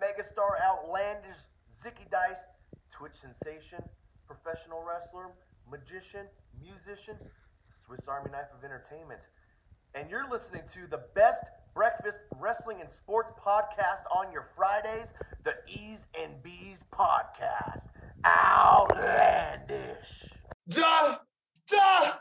megastar outlandish Zicky Dice, Twitch sensation, professional wrestler, magician, musician, Swiss Army knife of entertainment. And you're listening to the best breakfast wrestling and sports podcast on your Fridays, the E's and B's podcast. Outlandish. Da, da,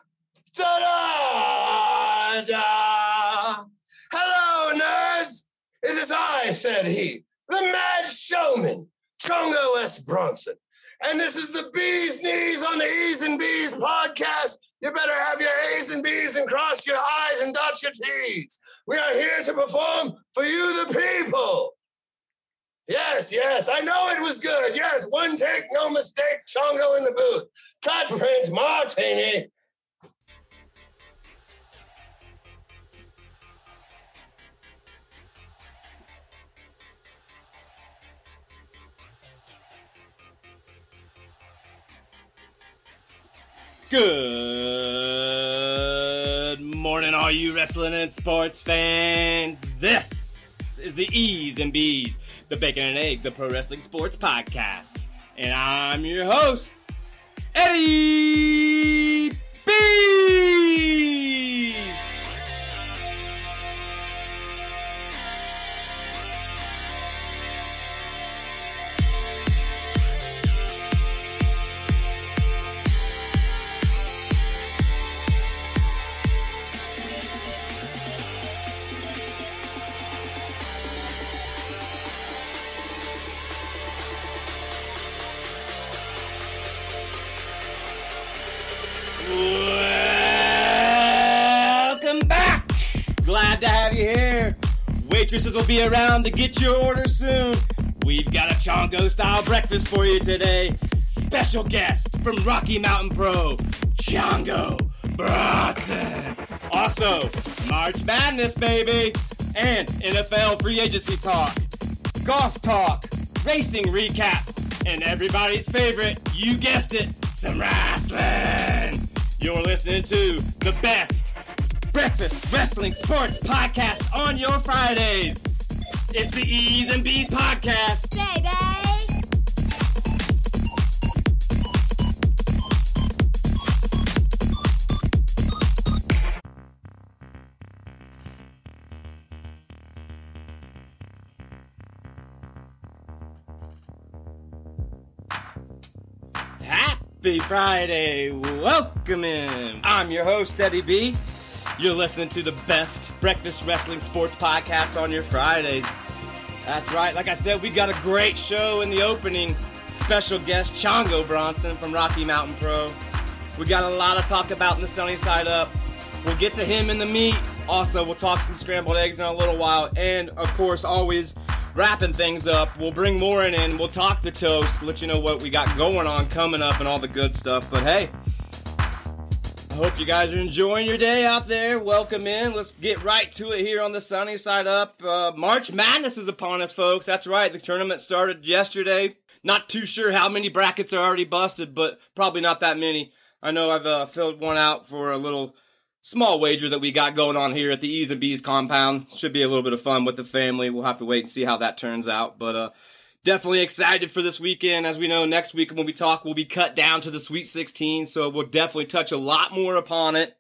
da, da, da. Hello, nerds. It is I, said he, the mad showman, Chango S. Bronson. And this is the Bee's Knees on the E's and B's podcast. You better have your A's and B's and cross your I's and dot your T's. We are here to perform for you, the people. Yes, yes, I know it was good. Yes, one take, no mistake. Chango in the booth. Cut Prince Martini. Good morning, all you wrestling and sports fans. This is the E's and B's, the Bacon and Eggs of Pro Wrestling Sports Podcast. And I'm your host, Eddie B. Waitresses will be around to get your order soon. We've got a Chango style breakfast for you today. Special guest from Rocky Mountain Pro, Chango Bronson. Also, March Madness, baby. And NFL free agency talk, golf talk, racing recap, and everybody's favorite, you guessed it, some wrestling. You're listening to the best breakfast wrestling sports podcast on your Fridays. It's the E's and B's podcast. baby. Happy Friday. Welcome in. I'm your host, Eddie B. You're listening to the best breakfast wrestling sports podcast on your Fridays. That's right. Like I said, we got a great show in the opening. Special guest Chango Bronson from Rocky Mountain Pro. We got a lot of talk about in the sunny side up. We'll get to him in the meat. Also, we'll talk some scrambled eggs in a little while. And of course, always wrapping things up. We'll bring Warren in. We'll talk the toast, let you know what we got going on coming up and all the good stuff. But hey, I hope you guys are enjoying your day out there. Welcome in. Let's get right to it here on the sunny side up. Uh, March Madness is upon us, folks. That's right. The tournament started yesterday. Not too sure how many brackets are already busted, but probably not that many. I know I've uh, filled one out for a little small wager that we got going on here at the E's and B's compound. Should be a little bit of fun with the family. We'll have to wait and see how that turns out. But uh, definitely excited for this weekend. As we know, next week when we talk, we'll be cut down to the Sweet 16. So we'll definitely touch a lot more upon it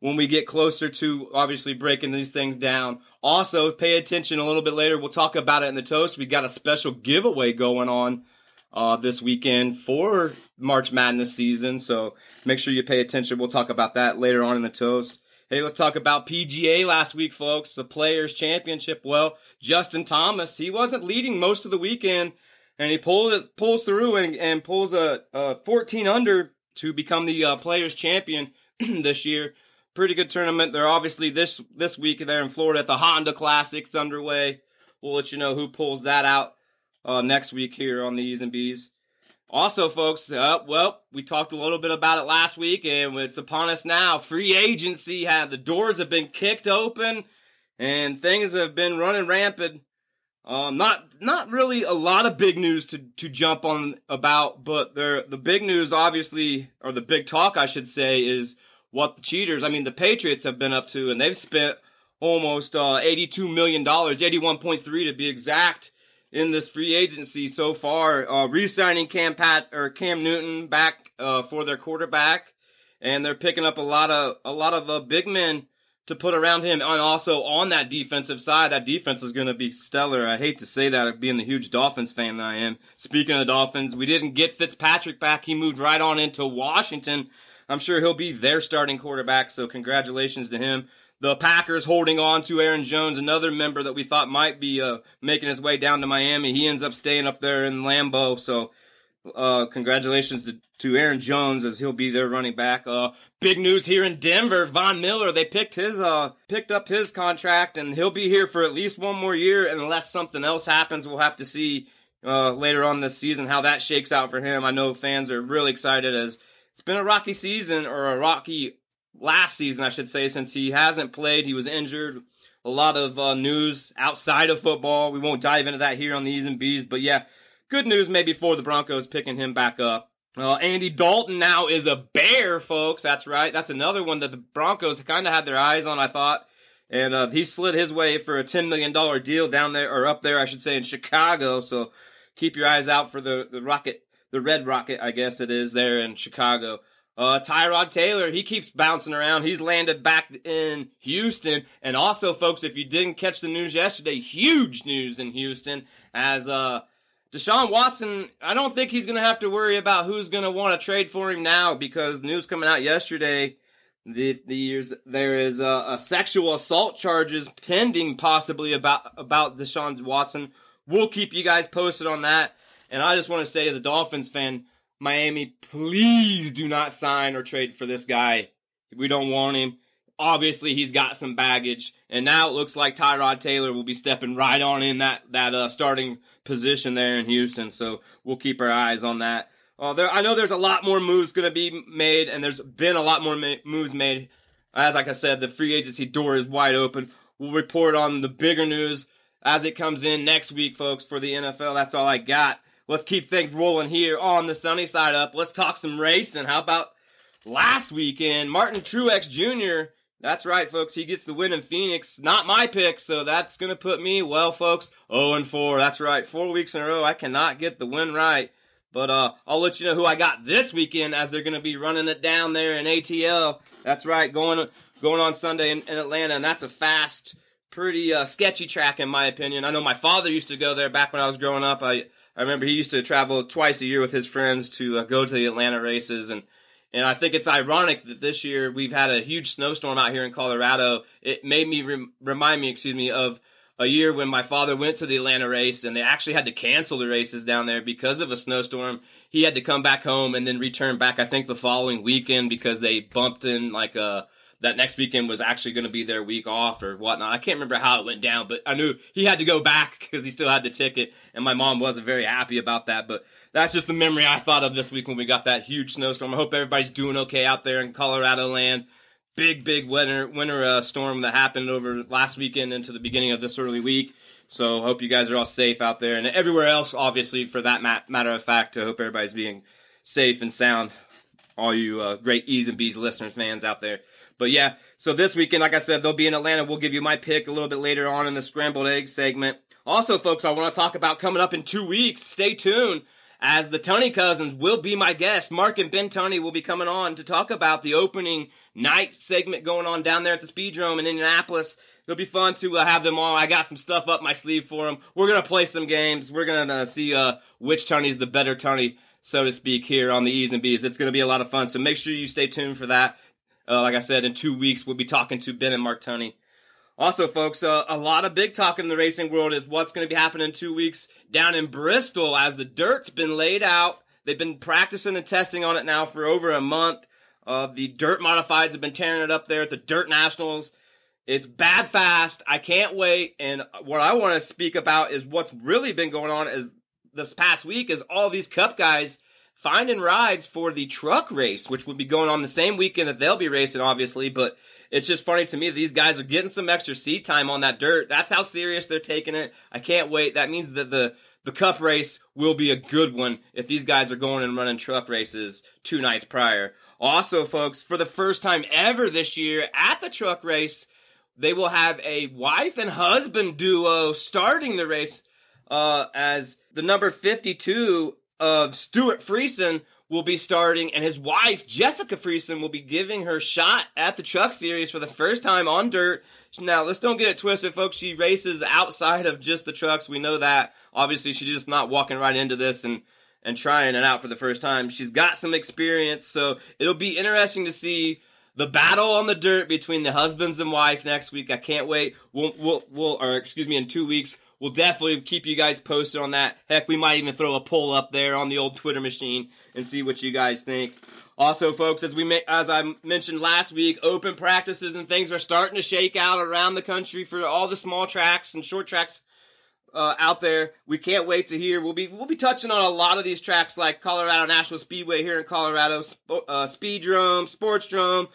when we get closer to obviously breaking these things down. Also, pay attention a little bit later. We'll talk about it in the toast. We got a special giveaway going on uh, this weekend for March Madness season. So make sure you pay attention. We'll talk about that later on in the toast. Hey, let's talk about PGA last week, folks. The Players Championship. Well, Justin Thomas, he wasn't leading most of the weekend, and he pulls pulls through and, and pulls a, a 14 under to become the uh, Players Champion this year. Pretty good tournament. They're obviously this this week there in Florida at the Honda Classics underway. We'll let you know who pulls that out uh, next week here on the E's and B's. Also, folks, uh, well, we talked a little bit about it last week, and it's upon us now. Free agency had the doors have been kicked open, and things have been running rampant. Um, not not really a lot of big news to to jump on about, but there the big news, obviously, or the big talk, I should say, is what the cheaters. I mean, the Patriots have been up to, and they've spent almost uh, eighty two million dollars, eighty one point three to be exact in this free agency so far. Uh, re-signing Cam Pat or Cam Newton back uh, for their quarterback, and they're picking up a lot of a lot of uh, big men to put around him, and also on that defensive side, that defense is going to be stellar. I hate to say that, being the huge Dolphins fan that I am. Speaking of the Dolphins, we didn't get Fitzpatrick back. He moved right on into Washington. I'm sure he'll be their starting quarterback, so congratulations to him. The Packers holding on to Aaron Jones, another member that we thought might be uh, making his way down to Miami. He ends up staying up there in Lambeau, so uh, congratulations to, to Aaron Jones as he'll be their running back. Uh, big news here in Denver. Von Miller, they picked his uh picked up his contract and he'll be here for at least one more year unless something else happens. We'll have to see uh, later on this season how that shakes out for him. I know fans are really excited as it's been a rocky season or a rocky last season, I should say, since he hasn't played. He was injured. A lot of uh, news outside of football. We won't dive into that here on the E's and B's, but yeah, good news maybe for the Broncos picking him back up. Uh, Andy Dalton now is a bear, folks. That's right. That's another one that the Broncos kind of had their eyes on, I thought. And uh, he slid his way for a $10 million deal down there, or up there, I should say, in Chicago. So keep your eyes out for the, the Rocket, the Red Rocket, I guess it is, there in Chicago. Uh, Tyrod Taylor, he keeps bouncing around. He's landed back in Houston. And also, folks, if you didn't catch the news yesterday, huge news in Houston as uh, Deshaun Watson, I don't think he's going to have to worry about who's going to want to trade for him now because news coming out yesterday, the, the there is a, a, sexual assault charges pending possibly about about Deshaun Watson. We'll keep you guys posted on that. And I just want to say, as a Dolphins fan, Miami, please do not sign or trade for this guy. We don't want him. Obviously, he's got some baggage, and now it looks like Tyrod Taylor will be stepping right on in that that uh, starting position there in Houston. So we'll keep our eyes on that. Uh, there, I know there's a lot more moves going to be made, and there's been a lot more ma- moves made. As like I said, the free agency door is wide open. We'll report on the bigger news as it comes in next week, folks, for the NFL. That's all I got. Let's keep things rolling here on the sunny side up. Let's talk some racing. How about last weekend? Martin Truex Jr. That's right, folks. He gets the win in Phoenix. Not my pick, so that's going to put me, well, folks, 0 and 4. That's right. Four weeks in a row, I cannot get the win right. But uh, I'll let you know who I got this weekend as they're going to be running it down there in ATL. That's right, going going on Sunday in, in Atlanta, and that's a fast, pretty uh, sketchy track in my opinion. I know my father used to go there back when I was growing up. I I remember he used to travel twice a year with his friends to uh, go to the Atlanta races, and and I think it's ironic that this year we've had a huge snowstorm out here in Colorado. It made me rem- remind me, excuse me, of a year when my father went to the Atlanta race and they actually had to cancel the races down there because of a snowstorm. He had to come back home and then return back, I think, the following weekend because they bumped in like a that next weekend was actually going to be their week off or whatnot. I can't remember how it went down, but I knew he had to go back because he still had the ticket, and my mom wasn't very happy about that. But that's just the memory I thought of this week when we got that huge snowstorm. I hope everybody's doing okay out there in Colorado land. Big, big winter winter uh, storm that happened over last weekend into the beginning of this early week. So hope you guys are all safe out there and everywhere else, obviously, for that matter of fact. I hope everybody's being safe and sound. All you uh, great E's and B's listeners, fans out there. But yeah, so this weekend, like I said, they'll be in Atlanta. We'll give you my pick a little bit later on in the scrambled egg segment. Also, folks, I want to talk about coming up in two weeks. Stay tuned as the Tony cousins will be my guests. Mark and Ben Tony will be coming on to talk about the opening night segment going on down there at the Speedrome in Indianapolis. It'll be fun to uh, have them all. I got some stuff up my sleeve for them. We're gonna play some games. We're gonna uh, see uh, which Tunney's the better Tony, so to speak, here on the E's and B's. It's gonna be a lot of fun. So make sure you stay tuned for that. Uh, like I said, in two weeks, we'll be talking to Ben and Mark Tunney. Also, folks, uh, a lot of big talk in the racing world is what's going to be happening in two weeks down in Bristol as the dirt's been laid out. They've been practicing and testing on it now for over a month. Uh, the dirt modifieds have been tearing it up there at the Dirt Nationals. It's bad fast. I can't wait. And what I want to speak about is what's really been going on is this past week is all these cup guys finding rides for the truck race, which would be going on the same weekend that they'll be racing, obviously. But it's just funny to me these guys are getting some extra seat time on that dirt. That's how serious they're taking it. I can't wait. That means that the the cup race will be a good one if these guys are going and running truck races two nights prior. Also, folks, for the first time ever this year at the truck race, they will have a wife and husband duo starting the race. uh, as the number 52 of Stewart Friesen will be starting, and his wife, Jessica Friesen, will be giving her shot at the Truck Series for the first time on dirt. Now, let's don't get it twisted, folks. She races outside of just the trucks. We know that. Obviously, she's just not walking right into this and and trying it out for the first time. She's got some experience, so it'll be interesting to see the battle on the dirt between the husbands and wife next week. I can't wait. We'll, we'll, we'll, or excuse me, in two weeks, we'll definitely keep you guys posted on that. Heck, we might even throw a poll up there on the old Twitter machine and see what you guys think. Also, folks, as we as I mentioned last week, open practices and things are starting to shake out around the country for all the small tracks and short tracks uh, out there. We can't wait to hear. We'll be we'll be touching on a lot of these tracks like Colorado National Speedway here in Colorado, Sp- uh, Speedrome, Sportsdrome.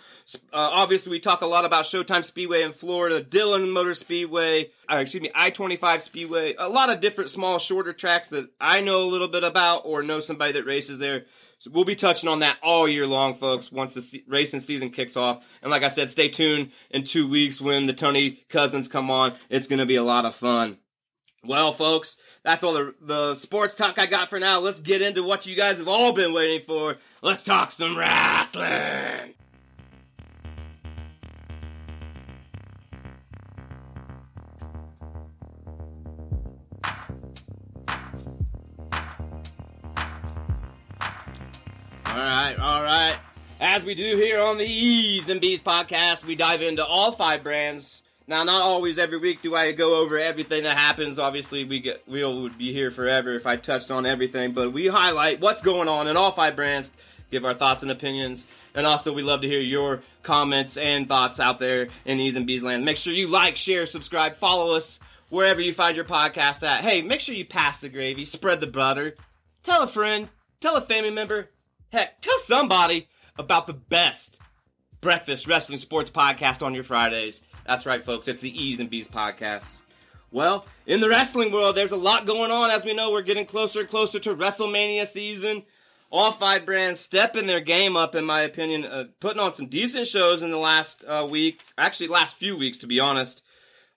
Uh, obviously, we talk a lot about Showtime Speedway in Florida, Dillon Motor Speedway, or excuse me, I twenty five Speedway. A lot of different small, shorter tracks that I know a little bit about or know somebody that races there. So we'll be touching on that all year long, folks, once the se- racing season kicks off. And like I said, stay tuned in two weeks when the Tony Cousins come on. It's going to be a lot of fun. Well, folks, that's all the, the sports talk I got for now. Let's get into what you guys have all been waiting for. Let's talk some wrestling. All right, all right. As we do here on the E's and B's podcast, we dive into all five brands. Now, not always every week do I go over everything that happens. Obviously, we get we would be here forever if I touched on everything, but we highlight what's going on in all five brands, give our thoughts and opinions, and also we love to hear your comments and thoughts out there in E's and B's land. Make sure you like, share, subscribe, follow us wherever you find your podcast at. Hey, make sure you pass the gravy, spread the butter, tell a friend, tell a family member, heck, tell somebody about the best breakfast wrestling sports podcast on your Fridays. That's right, folks. It's the E's and B's podcast. Well, in the wrestling world, there's a lot going on. As we know, we're getting closer and closer to WrestleMania season. All five brands stepping their game up, in my opinion, uh, putting on some decent shows in the last uh, week. Actually, last few weeks, to be honest.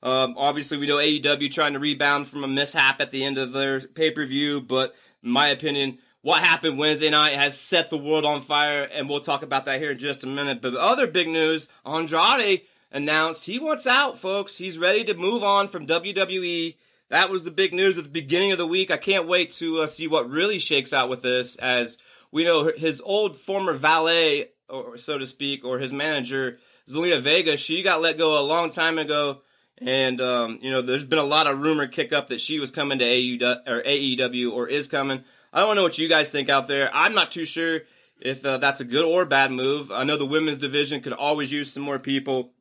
Um, obviously, we know AEW trying to rebound from a mishap at the end of their pay per view, but in my opinion, what happened Wednesday night has set the world on fire, and we'll talk about that here in just a minute. But other big news Andrade announced he wants out, folks. He's ready to move on from WWE. That was the big news at the beginning of the week. I can't wait to uh, see what really shakes out with this, as we know his old former valet, or so to speak, or his manager, Zelina Vega, she got let go a long time ago. And um, you know, there's been a lot of rumor kick up that she was coming to AEW or AEW or is coming. I don't know what you guys think out there. I'm not too sure if uh, that's a good or bad move. I know the women's division could always use some more people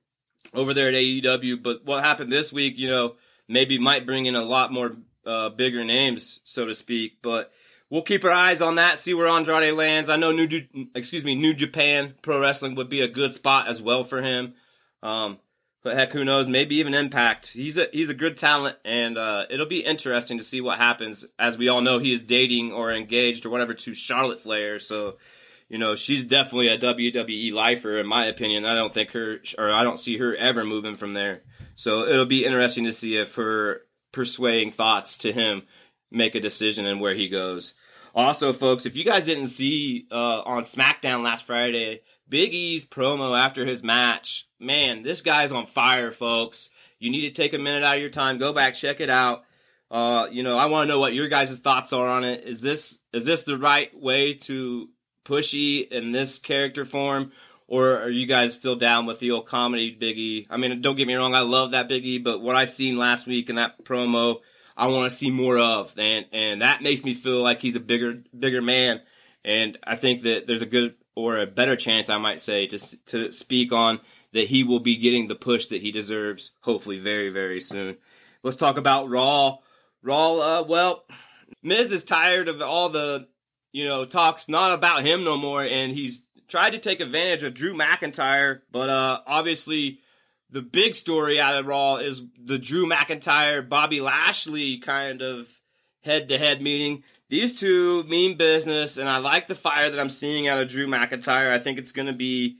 over there at AEW, but what happened this week, you know, maybe might bring in a lot more uh, bigger names, so to speak. But we'll keep our eyes on that, see where Andrade lands. I know New, excuse me, New Japan Pro Wrestling would be a good spot as well for him. Um, but heck, who knows? Maybe even Impact. He's a he's a good talent, and uh, it'll be interesting to see what happens. As we all know, he is dating or engaged or whatever to Charlotte Flair. So, you know, she's definitely a WWE lifer, in my opinion. I don't think her, or I don't see her ever moving from there. So it'll be interesting to see if her persuading thoughts to him make a decision and where he goes. Also, folks, if you guys didn't see uh, on SmackDown last Friday, Big E's promo after his match, man, this guy's on fire, folks. You need to take a minute out of your time, go back, check it out. Uh, you know, I want to know what your guys' thoughts are on it. Is this is this the right way to push E in this character form, or are you guys still down with the old comedy Biggie? I mean, don't get me wrong, I love that Biggie, but what I seen last week in that promo, I want to see more of, and and that makes me feel like he's a bigger bigger man, and I think that there's a good or a better chance, I might say, to to speak on that he will be getting the push that he deserves, hopefully very very soon. Let's talk about Raw. Raw, uh, well, Miz is tired of all the you know talks not about him no more, and he's tried to take advantage of Drew McIntyre, but uh, obviously the big story out of Raw is the Drew McIntyre Bobby Lashley kind of head to head meeting. These two mean business, and I like the fire that I'm seeing out of Drew McIntyre. I think it's going to be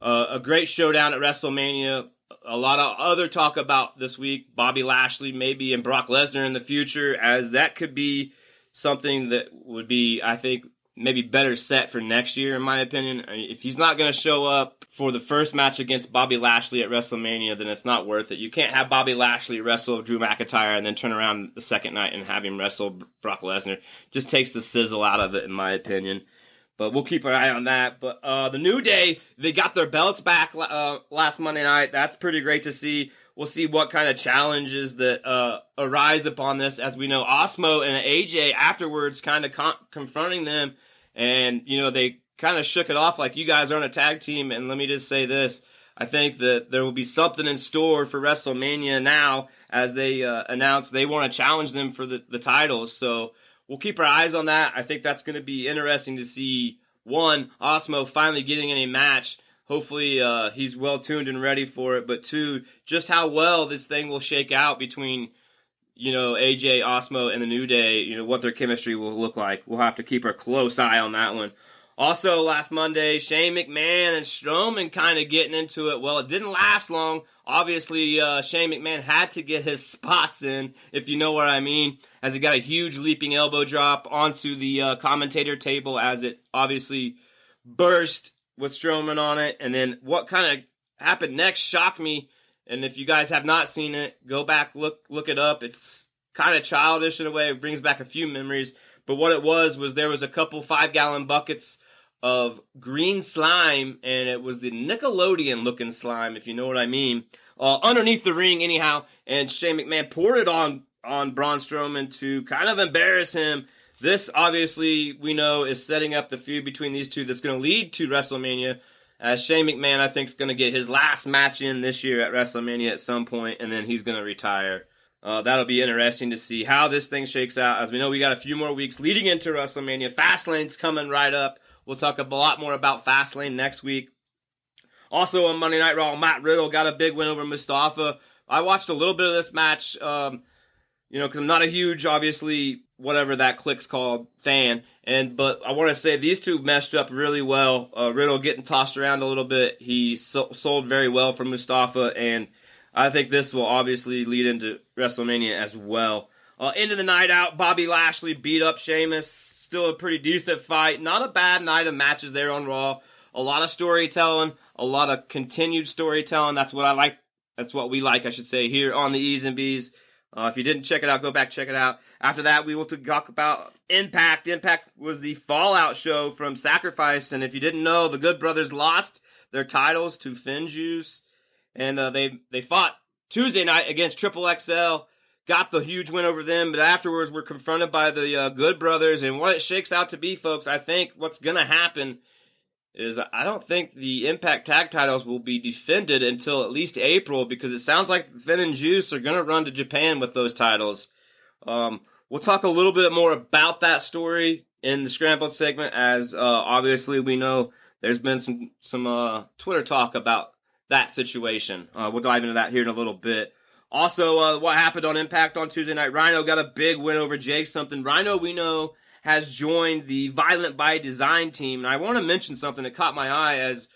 uh, a great showdown at WrestleMania. a lot of other talk about this week Bobby Lashley maybe and Brock Lesnar in the future, as that could be something that would be, I think, maybe better set for next year, in my opinion. If he's not going to show up for the first match against Bobby Lashley at WrestleMania, then it's not worth it. You can't have Bobby Lashley wrestle Drew McIntyre and then turn around the second night and have him wrestle Brock Lesnar. Just takes the sizzle out of it, in my opinion. But we'll keep an eye on that. But uh, the New Day, they got their belts back uh, last Monday night. That's pretty great to see. We'll see what kind of challenges that uh, arise upon this. As we know, Omos and AJ afterwards kind of con- confronting them, and you know they kind of shook it off like you guys aren't a tag team. And let me just say this: I think that there will be something in store for WrestleMania now as they uh, announce they want to challenge them for the, the titles. So we'll keep our eyes on that. I think that's going to be interesting to see. One, Omos finally getting in a match. Hopefully, uh, he's well tuned and ready for it. But two, just how well this thing will shake out between, you know, AJ, Omos, and the New Day. You know what their chemistry will look like. We'll have to keep a close eye on that one. Also, last Monday, Shane McMahon and Strowman kind of getting into it. Well, it didn't last long. Obviously, uh, Shane McMahon had to get his spots in, if you know what I mean, as he got a huge leaping elbow drop onto the uh, commentator table as it obviously burst with Strowman on it. And then what kind of happened next shocked me. And if you guys have not seen it, go back, look, look it up. It's kind of childish in a way. It brings back a few memories. But what it was was there was a couple five gallon buckets of green slime, and it was the Nickelodeon looking slime, if you know what I mean, uh, underneath the ring, anyhow. And Shane McMahon poured it on on Braun Strowman to kind of embarrass him. This obviously we know is setting up the feud between these two that's going to lead to WrestleMania. As Shane McMahon, I think, is going to get his last match in this year at WrestleMania at some point, and then he's going to retire. Uh, that'll be interesting to see how this thing shakes out. As we know, we got a few more weeks leading into WrestleMania. Fastlane's coming right up. We'll talk a lot more about Fastlane next week. Also on Monday Night Raw, Matt Riddle got a big win over Mustafa. I watched a little bit of this match, um, you know, because I'm not a huge, obviously, whatever that click's called, fan. And but I want to say these two meshed up really well. Uh, Riddle getting tossed around a little bit. He so- sold very well for Mustafa, and I think this will obviously lead into WrestleMania as well. Uh, into the night out, Bobby Lashley beat up Sheamus still a pretty decent fight. Not a bad night of matches there on Raw. A lot of storytelling, a lot of continued storytelling. That's what I like. That's what we like, I should say, here on the E's and B's. Uh, if you didn't check it out, go back check it out. After that, we will talk about Impact. Impact was the Fallout show from Sacrifice, and if you didn't know, the Good Brothers lost their titles to FinJuice, and uh, they they fought Tuesday night against Triple XL got the huge win over them, but afterwards we're confronted by the uh, Good Brothers, and what it shakes out to be, folks, I think what's to happen is I don't think the Impact Tag titles will be defended until at least April because it sounds like Finn and Juice are going to run to Japan with those titles. Um, we'll talk a little bit more about that story in the Scrambled segment, as uh, obviously we know there's been some some uh, Twitter talk about that situation. Uh, we'll dive into that here in a little bit. Also, uh, what happened on Impact on Tuesday night? Rhino got a big win over Jake something. Rhino, we know, has joined the Violent by Design team. And I want to mention something that caught my eye as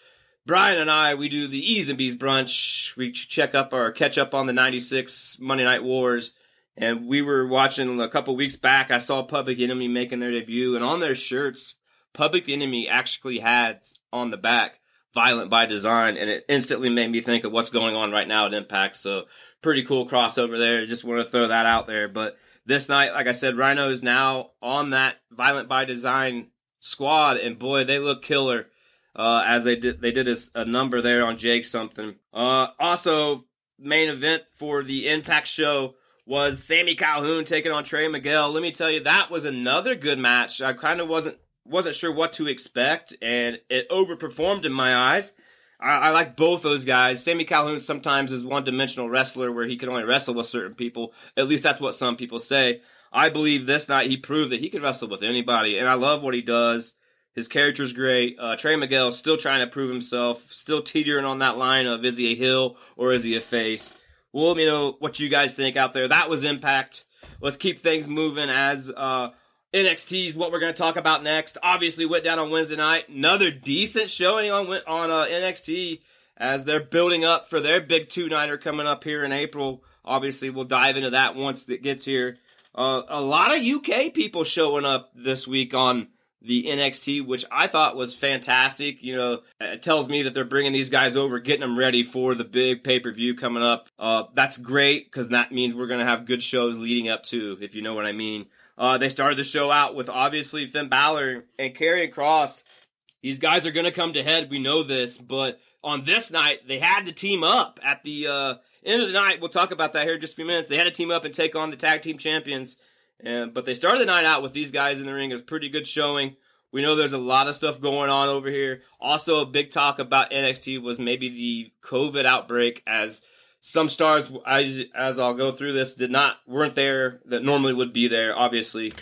Brian and I, we do the E's and B's brunch. We check up or catch up on the 96 Monday Night Wars. And we were watching a couple weeks back. I saw Public Enemy making their debut. And on their shirts, Public Enemy actually had on the back Violent by Design. And it instantly made me think of what's going on right now at Impact. So pretty cool crossover there. Just want to throw that out there. But this night, like I said, Rhino is now on that Violent by Design squad, and boy, they look killer. Uh, as they did, they did a, a, number there on Jake something. Uh, also, main event for the Impact show was Sami Callihan taking on Trey Miguel. Let me tell you, that was another good match. I kind of wasn't wasn't sure what to expect, and it overperformed in my eyes. I, I, like both those guys. Sami Callihan sometimes is one dimensional wrestler where he can only wrestle with certain people. At least that's what some people say. I believe this night he proved that he could wrestle with anybody, and I love what he does. His character's great. Uh, Trey Miguel still trying to prove himself, still teetering on that line of is he a heel or is he a face? Well, let me know what you guys think out there. That was Impact. Let's keep things moving as uh, NXT is what we're going to talk about next. Obviously, went down on Wednesday night. Another decent showing on on uh, NXT as they're building up for their big two nighter coming up here in April. Obviously, we'll dive into that once it gets here. Uh, a lot of UK people showing up this week on the NXT, which I thought was fantastic. You know, it tells me that they're bringing these guys over, getting them ready for the big pay per view coming up. Uh, that's great because that means we're going to have good shows leading up to, if you know what I mean. Uh, they started the show out with obviously Finn Balor and Karrion Kross. These guys are going to come to head. We know this, but on this night they had to team up at the uh, end of the night. We'll talk about that here in just a few minutes. They had to team up and take on the tag team champions. And, but they started the night out with these guys in the ring. It was pretty good showing. We know there's a lot of stuff going on over here. Also, a big talk about NXT was maybe the COVID outbreak, as some stars, as, as I'll go through this, did not weren't there that normally would be there. Obviously,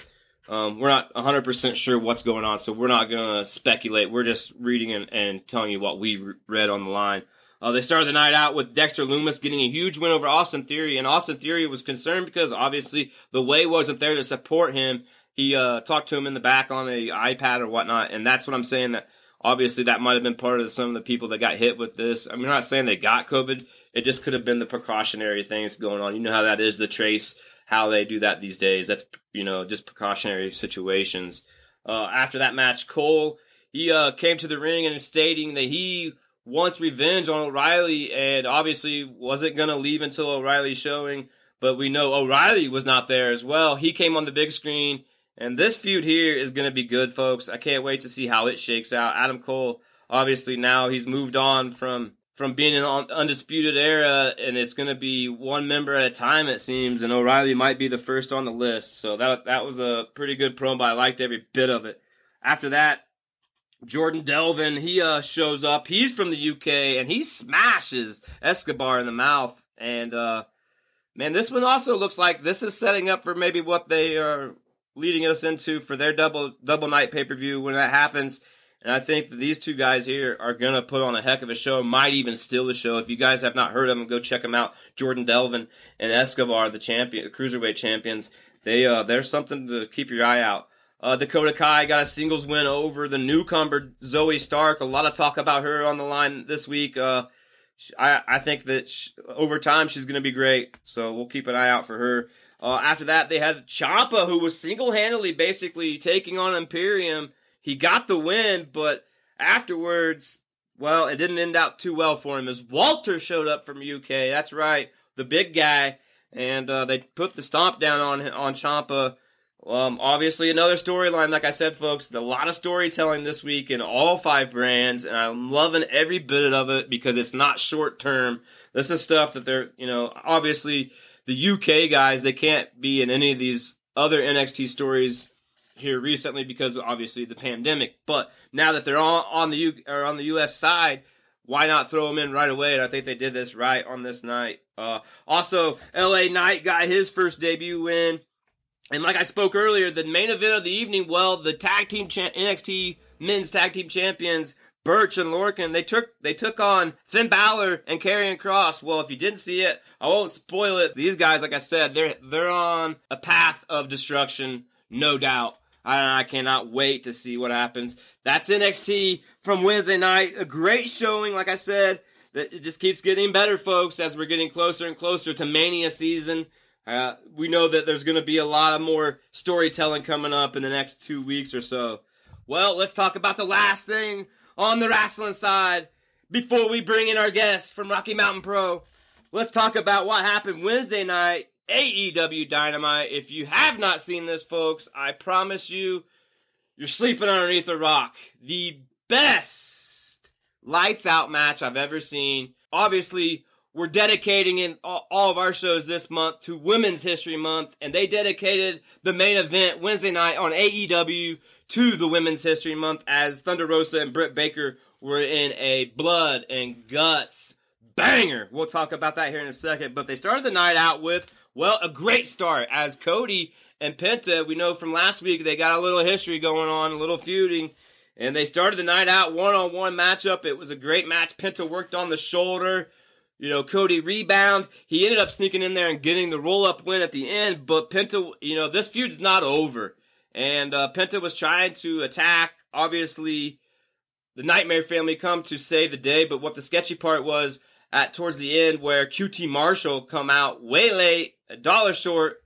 um, we're not 100% sure what's going on, so we're not gonna speculate. We're just reading and, and telling you what we read on the line. Uh, they started the night out with Dexter Lumis getting a huge win over Austin Theory, and Austin Theory was concerned because obviously the way wasn't there to support him. He uh, talked to him in the back on a iPad or whatnot, and that's what I'm saying. That obviously that might have been part of some of the people that got hit with this. I'm not saying they got COVID. It just could have been the precautionary things going on. You know how that is the trace, how they do that these days. That's you know just precautionary situations. Uh, after that match, Cole he uh, came to the ring and stating that he wants revenge on O'Reilly and obviously wasn't going to leave until O'Reilly's showing. But we know O'Reilly was not there as well. He came on the big screen. And this feud here is going to be good, folks. I can't wait to see how it shakes out. Adam Cole, obviously, now he's moved on from from being in an undisputed era, and it's going to be one member at a time, it seems. And O'Reilly might be the first on the list. So that that was a pretty good promo. I liked every bit of it. After that, Jordan Devlin he uh, shows up. He's from the UK and he smashes Escobar in the mouth. And uh, man, this one also looks like this is setting up for maybe what they are leading us into for their double double night pay per view when that happens. And I think that these two guys here are gonna put on a heck of a show. Might even steal the show. If you guys have not heard of them, go check them out. Jordan Devlin and Escobar, the champion, the cruiserweight champions. They uh, there's something to keep your eye out. Uh, Dakota Kai got a singles win over the newcomer Zoey Stark. A lot of talk about her on the line this week. Uh, I, I think that she, over time she's going to be great. So we'll keep an eye out for her. Uh, after that, they had Ciampa, who was single handedly basically taking on Imperium. He got the win, but afterwards, well, it didn't end out too well for him as Walter showed up from UK. That's right, the big guy. And uh, they put the stomp down on on Ciampa. Um, obviously, another storyline, like I said, folks, a lot of storytelling this week in all five brands, and I'm loving every bit of it because it's not short term. This is stuff that they're, you know, obviously the UK guys, they can't be in any of these other NXT stories here recently because obviously the pandemic. But now that they're all on the U or on the US side, why not throw them in right away? And I think they did this right on this night. Uh, also, LA Knight got his first debut win. And like I spoke earlier, the main event of the evening, well, the tag team cha- NXT men's tag team champions Burch and Lorcan, they took they took on Finn Balor and Karrion Kross. Well, if you didn't see it, I won't spoil it. These guys, like I said, they're they're on a path of destruction, no doubt. I, I cannot wait to see what happens. That's NXT from Wednesday night. A great showing, like I said. That it just keeps getting better, folks, as we're getting closer and closer to Mania season. Uh, we know that there's going to be a lot of more storytelling coming up in the next two weeks or so. Well, let's talk about the last thing on the wrestling side before we bring in our guest from Rocky Mountain Pro. Let's talk about what happened Wednesday night, AEW Dynamite. If you have not seen this, folks, I promise you, you're sleeping underneath a rock. The best lights out match I've ever seen. Obviously, we're dedicating in all of our shows this month to Women's History Month, and they dedicated the main event Wednesday night on AEW to the Women's History Month as Thunder Rosa and Britt Baker were in a blood and guts banger. We'll talk about that here in a second, but they started the night out with, well, a great start as Cody and Penta, we know from last week they got a little history going on, a little feuding. And they started the night out one on one matchup. It was a great match. Penta worked on the shoulder. You know, Cody rebound. He ended up sneaking in there and getting the roll up win at the end. But Penta, you know, this feud is not over. And uh, Penta was trying to attack, obviously, the Nightmare family come to save the day. But what the sketchy part was at towards the end, where QT Marshall come out way late, a dollar short,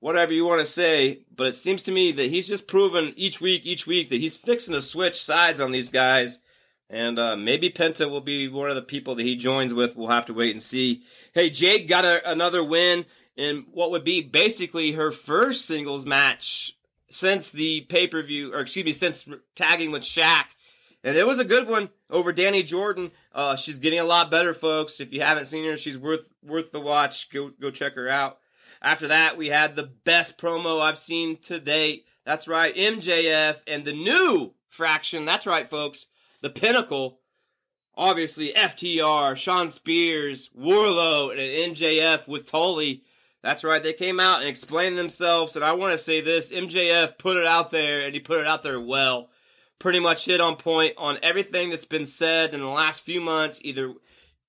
whatever you want to say. But it seems to me that he's just proven each week, each week that he's fixing to switch sides on these guys. And uh, maybe Penta will be one of the people that he joins with. We'll have to wait and see. Hey, Jade got a, another win in what would be basically her first singles match since the pay per view, or excuse me, since tagging with Shaq. And it was a good one over Dani Jordan. Uh, she's getting a lot better, folks. If you haven't seen her, she's worth worth the watch. Go go check her out. After that, we had the best promo I've seen to date. That's right, MJF and the new fraction. That's right, folks. The Pinnacle. Obviously, FTR, Shawn Spears, Wardlow, and MJF with Tully. That's right, they came out and explained themselves. And I want to say this MJF put it out there, and he put it out there well pretty much hit on point on everything that's been said in the last few months, either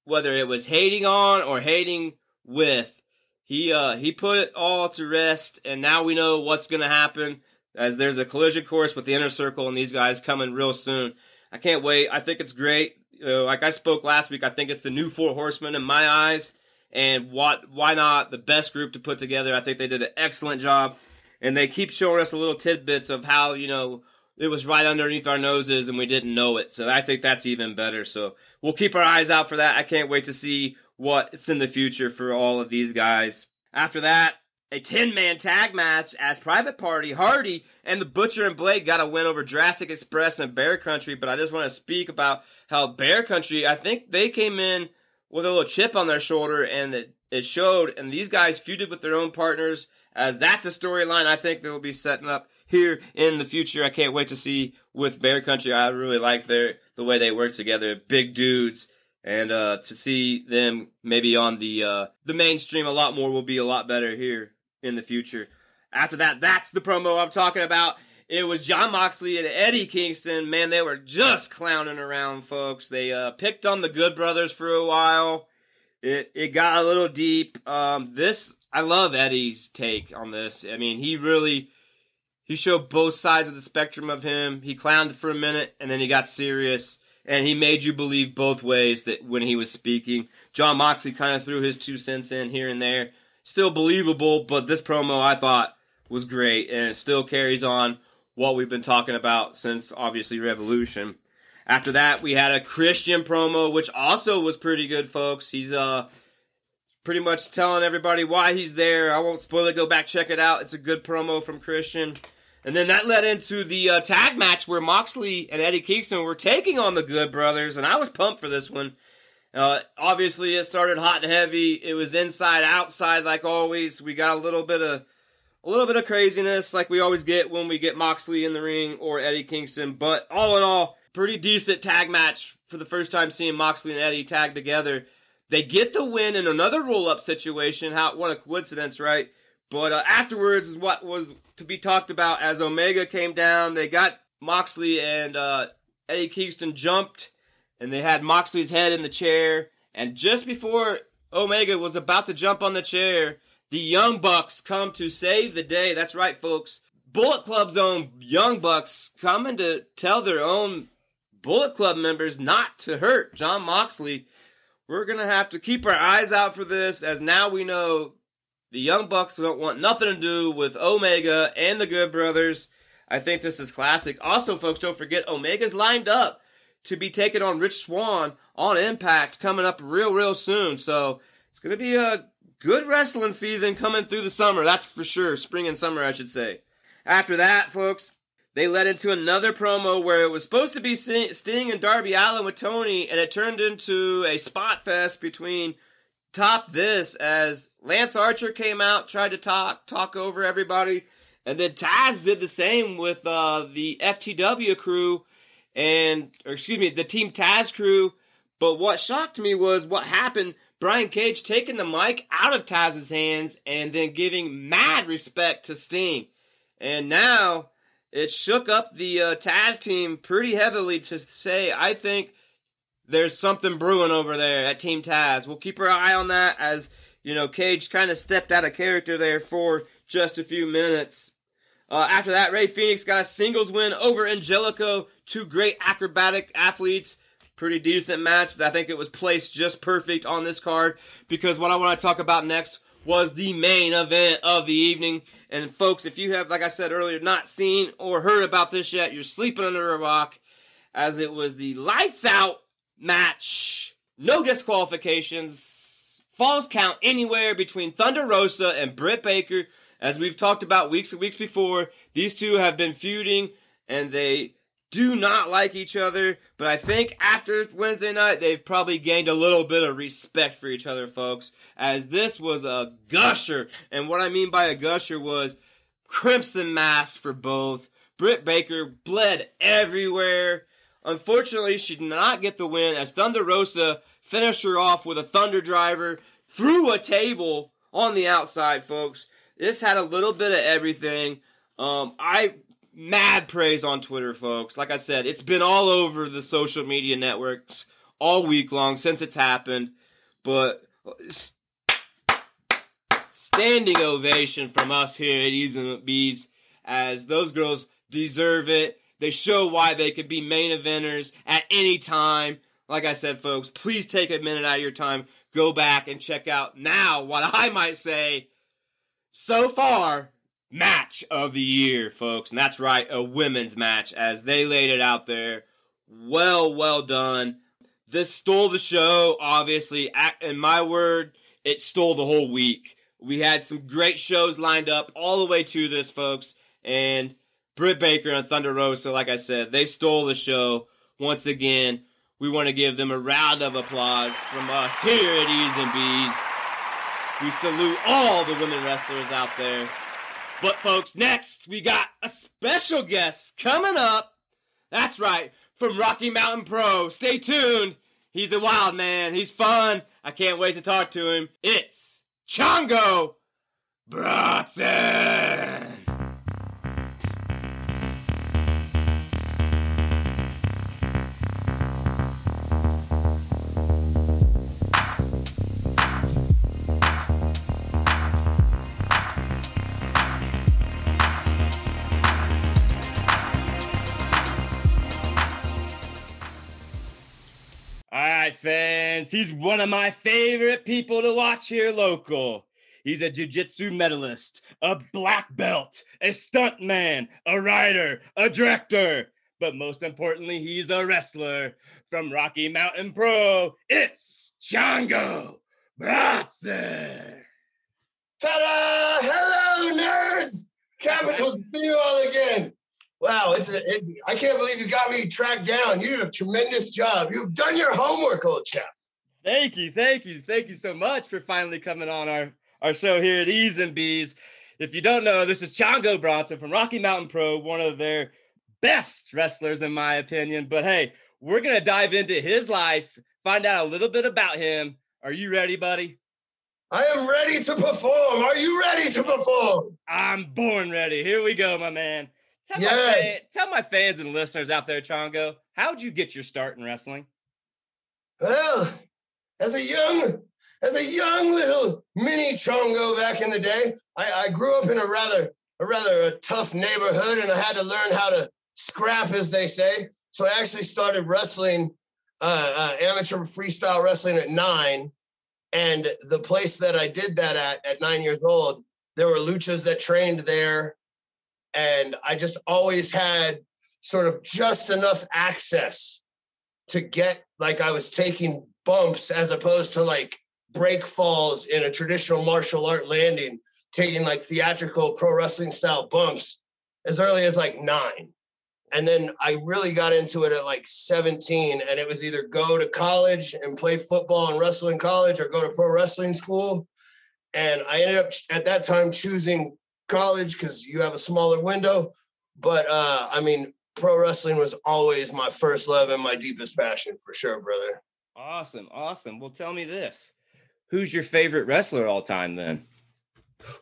whether it was hating on or hating with. He uh, he put it all to rest, and now we know what's going to happen. As there's a collision course with the inner circle and these guys coming real soon. I can't wait. I think it's great. Like I spoke last week, I think it's the new Four Horsemen in my eyes. And what? Why not the best group to put together? I think they did an excellent job, and they keep showing us a little tidbits of how you know it was right underneath our noses and we didn't know it. So I think that's even better. So we'll keep our eyes out for that. I can't wait to see what's in the future for all of these guys. After that, a 10 man tag match as Private Party, Hardy, and the Butcher and Blade got a win over Jurassic Express and Bear Country. But I just want to speak about how Bear Country, I think they came in with a little chip on their shoulder and it, it showed. And these guys feuded with their own partners, as that's a storyline I think they will be setting up here in the future. I can't wait to see with Bear Country. I really like their the way they work together. Big dudes. And uh, to see them maybe on the uh, the mainstream a lot more will be a lot better here in the future. After that, that's the promo I'm talking about. It was Jon Moxley and Eddie Kingston. Man, they were just clowning around, folks. They uh, picked on the Good Brothers for a while. It it got a little deep. Um, this I love Eddie's take on this. I mean, he really he showed both sides of the spectrum of him. He clowned for a minute and then he got serious and he made you believe both ways that when he was speaking. Jon Moxley kind of threw his two cents in here and there. Still believable, but this promo I thought was great and it still carries on what we've been talking about since obviously Revolution. After that, we had a Christian promo, which also was pretty good, folks. He's uh pretty much telling everybody why he's there. I won't spoil it. Go back check it out. It's a good promo from Christian. And then that led into the uh, tag match where Moxley and Eddie Kingston were taking on the Good Brothers, and I was pumped for this one. Uh, obviously, it started hot and heavy. It was inside, outside, like always. We got a little bit of a little bit of craziness, like we always get when we get Moxley in the ring or Eddie Kingston. But all in all, pretty decent tag match for the first time seeing Moxley and Eddie tag together. They get the win in another roll up situation. How what a coincidence, right? But uh, afterwards is what was to be talked about as Omega came down. They got Moxley and uh, Eddie Kingston jumped, and they had Moxley's head in the chair. And just before Omega was about to jump on the chair, the Young Bucks come to save the day. That's right, folks. Bullet Club's own Young Bucks coming to tell their own Bullet Club members not to hurt Jon Moxley. We're going to have to keep our eyes out for this as now we know the Young Bucks don't want nothing to do with Omega and the Good Brothers. I think this is classic. Also, folks, don't forget Omega's lined up to be taking on Rich Swann on Impact coming up real, real soon. So it's going to be a good wrestling season coming through the summer. That's for sure. Spring and summer, I should say. After that, folks, they led into another promo where it was supposed to be Sting and Darby Allin with Tony, and it turned into a spot fest between top this as Lance Archer came out, tried to talk talk over everybody, and then Taz did the same with uh, the FTW crew and or excuse me, the Team Taz crew. But what shocked me was what happened. Brian Cage taking the mic out of Taz's hands and then giving mad respect to Sting. And now it shook up the uh, Taz team pretty heavily to say, I think there's something brewing over there at Team Taz. We'll keep our eye on that as, you know, Cage kind of stepped out of character there for just a few minutes. Uh, after that, Rey Fenix got a singles win over Angelico. Two great acrobatic athletes. Pretty decent match. I think it was placed just perfect on this card because what I want to talk about next was the main event of the evening. And folks, if you have, like I said earlier, not seen or heard about this yet, you're sleeping under a rock as it was the lights out match. No disqualifications. Falls count anywhere between Thunder Rosa and Britt Baker. As we've talked about weeks and weeks before, these two have been feuding and they do not like each other. But I think after Wednesday night, they've probably gained a little bit of respect for each other, folks. As this was a gusher. And what I mean by a gusher was crimson mask for both. Britt Baker bled everywhere. Unfortunately, she did not get the win as Thunder Rosa finished her off with a Thunder Driver through a table on the outside, folks. This had a little bit of everything. Um, I mad praise on Twitter, folks. Like I said, it's been all over the social media networks all week long since it's happened. But standing ovation from us here at E's and Bees as those girls deserve it. They show why they could be main eventers at any time. Like I said, folks, please take a minute out of your time, go back and check out now what I might say so far match of the year, folks. And that's right, a women's match as they laid it out there. Well, well done. This stole the show, obviously. In my word, it stole the whole week. We had some great shows lined up all the way to this, folks. And Britt Baker and Thunder Rosa, like I said, they stole the show once again. We want to give them a round of applause from us here at E's and B's. We salute all the women wrestlers out there. But, folks, next we got a special guest coming up. That's right, from Rocky Mountain Pro. Stay tuned. He's a wild man. He's fun. I can't wait to talk to him. It's Chango Bronson. Fans. He's one of my favorite people to watch here local. He's a jiu-jitsu medalist, a black belt, a stuntman, a writer, a director, but most importantly, he's a wrestler from Rocky Mountain Pro. It's Chango Bronson. Ta-da! Hello, nerds! Capital to see you all again. Wow, it's a, it, I can't believe you got me tracked down. You did a tremendous job. You've done your homework, old chap. Thank you, thank you, thank you so much for finally coming on our our show here at E's and B's. If you don't know, this is Chango Bronson from Rocky Mountain Pro, one of their best wrestlers in my opinion. But hey, we're gonna dive into his life, find out a little bit about him. Are you ready, buddy? I am ready to perform. Are you ready to perform? I'm born ready. Here we go, my man. Tell, yes. my fan, tell my fans and listeners out there, Chango, how'd you get your start in wrestling? Well, as a young, as a young little mini Chango back in the day, I, I grew up in a rather, a rather a tough neighborhood, and I had to learn how to scrap, as they say. So I actually started wrestling, uh, uh, amateur freestyle wrestling at nine, and the place that I did that at, at nine years old, there were luchas that trained there and I just always had sort of just enough access to get like I was taking bumps as opposed to like break falls in a traditional martial art landing, taking like theatrical pro wrestling style bumps as early as like nine. And then I really got into it at like 17, and it was either go to college and play football and wrestle in college or go to pro wrestling school. And I ended up at that time choosing college because you have a smaller window. But uh, I mean, pro wrestling was always my first love and my deepest passion for sure, brother. Awesome, awesome. Well, tell me this: Who's your favorite wrestler all time then?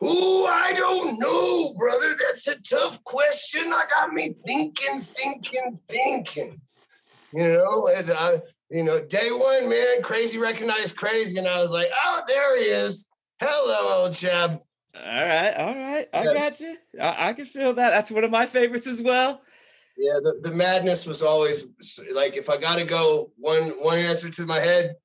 Ooh, I don't know, brother. That's a tough question. I got me thinking, thinking, thinking. You know, it's, uh, you know, day one, man, crazy recognized crazy, and I was like, oh, there he is. Hello, old chap. All right, all right. I yeah. got you. I, I, can feel that. That's one of my favorites as well. Yeah, the, the madness was always like if I gotta go one one answer to my head,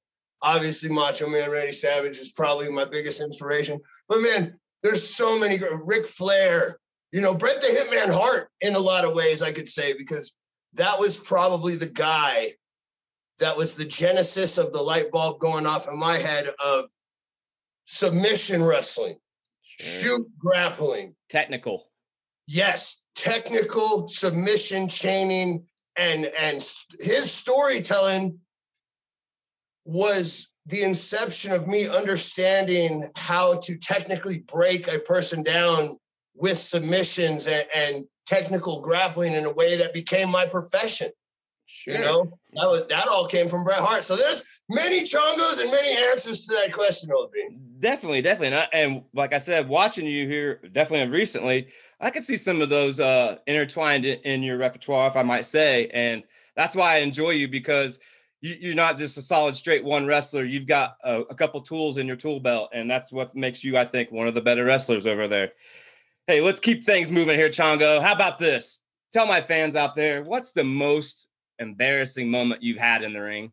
obviously Macho Man Randy Savage is probably my biggest inspiration. But man, there's so many Ric Flair, you know, Bret the Hitman Hart in a lot of ways, I could say, because that was probably the guy that was the genesis of the light bulb going off in my head of submission wrestling, sure. shoot grappling, technical. Yes, technical submission chaining and and his storytelling was the inception of me understanding how to technically break a person down with submissions and, and technical grappling in a way that became my profession. Sure. You know, that was that all came from Bret Hart. So there's many changos and many answers to that question, Old Definitely, definitely. And, I, and, like I said, watching you here definitely recently, I could see some of those uh intertwined in, your repertoire, if I might say. And that's why I enjoy you because you, are not just a solid straight one wrestler. You've got a, a couple tools in your tool belt, and that's what makes you, I think, one of the better wrestlers over there. Hey, let's keep things moving here, Chango. How about this? Tell my fans out there what's the most embarrassing moment you've had in the ring?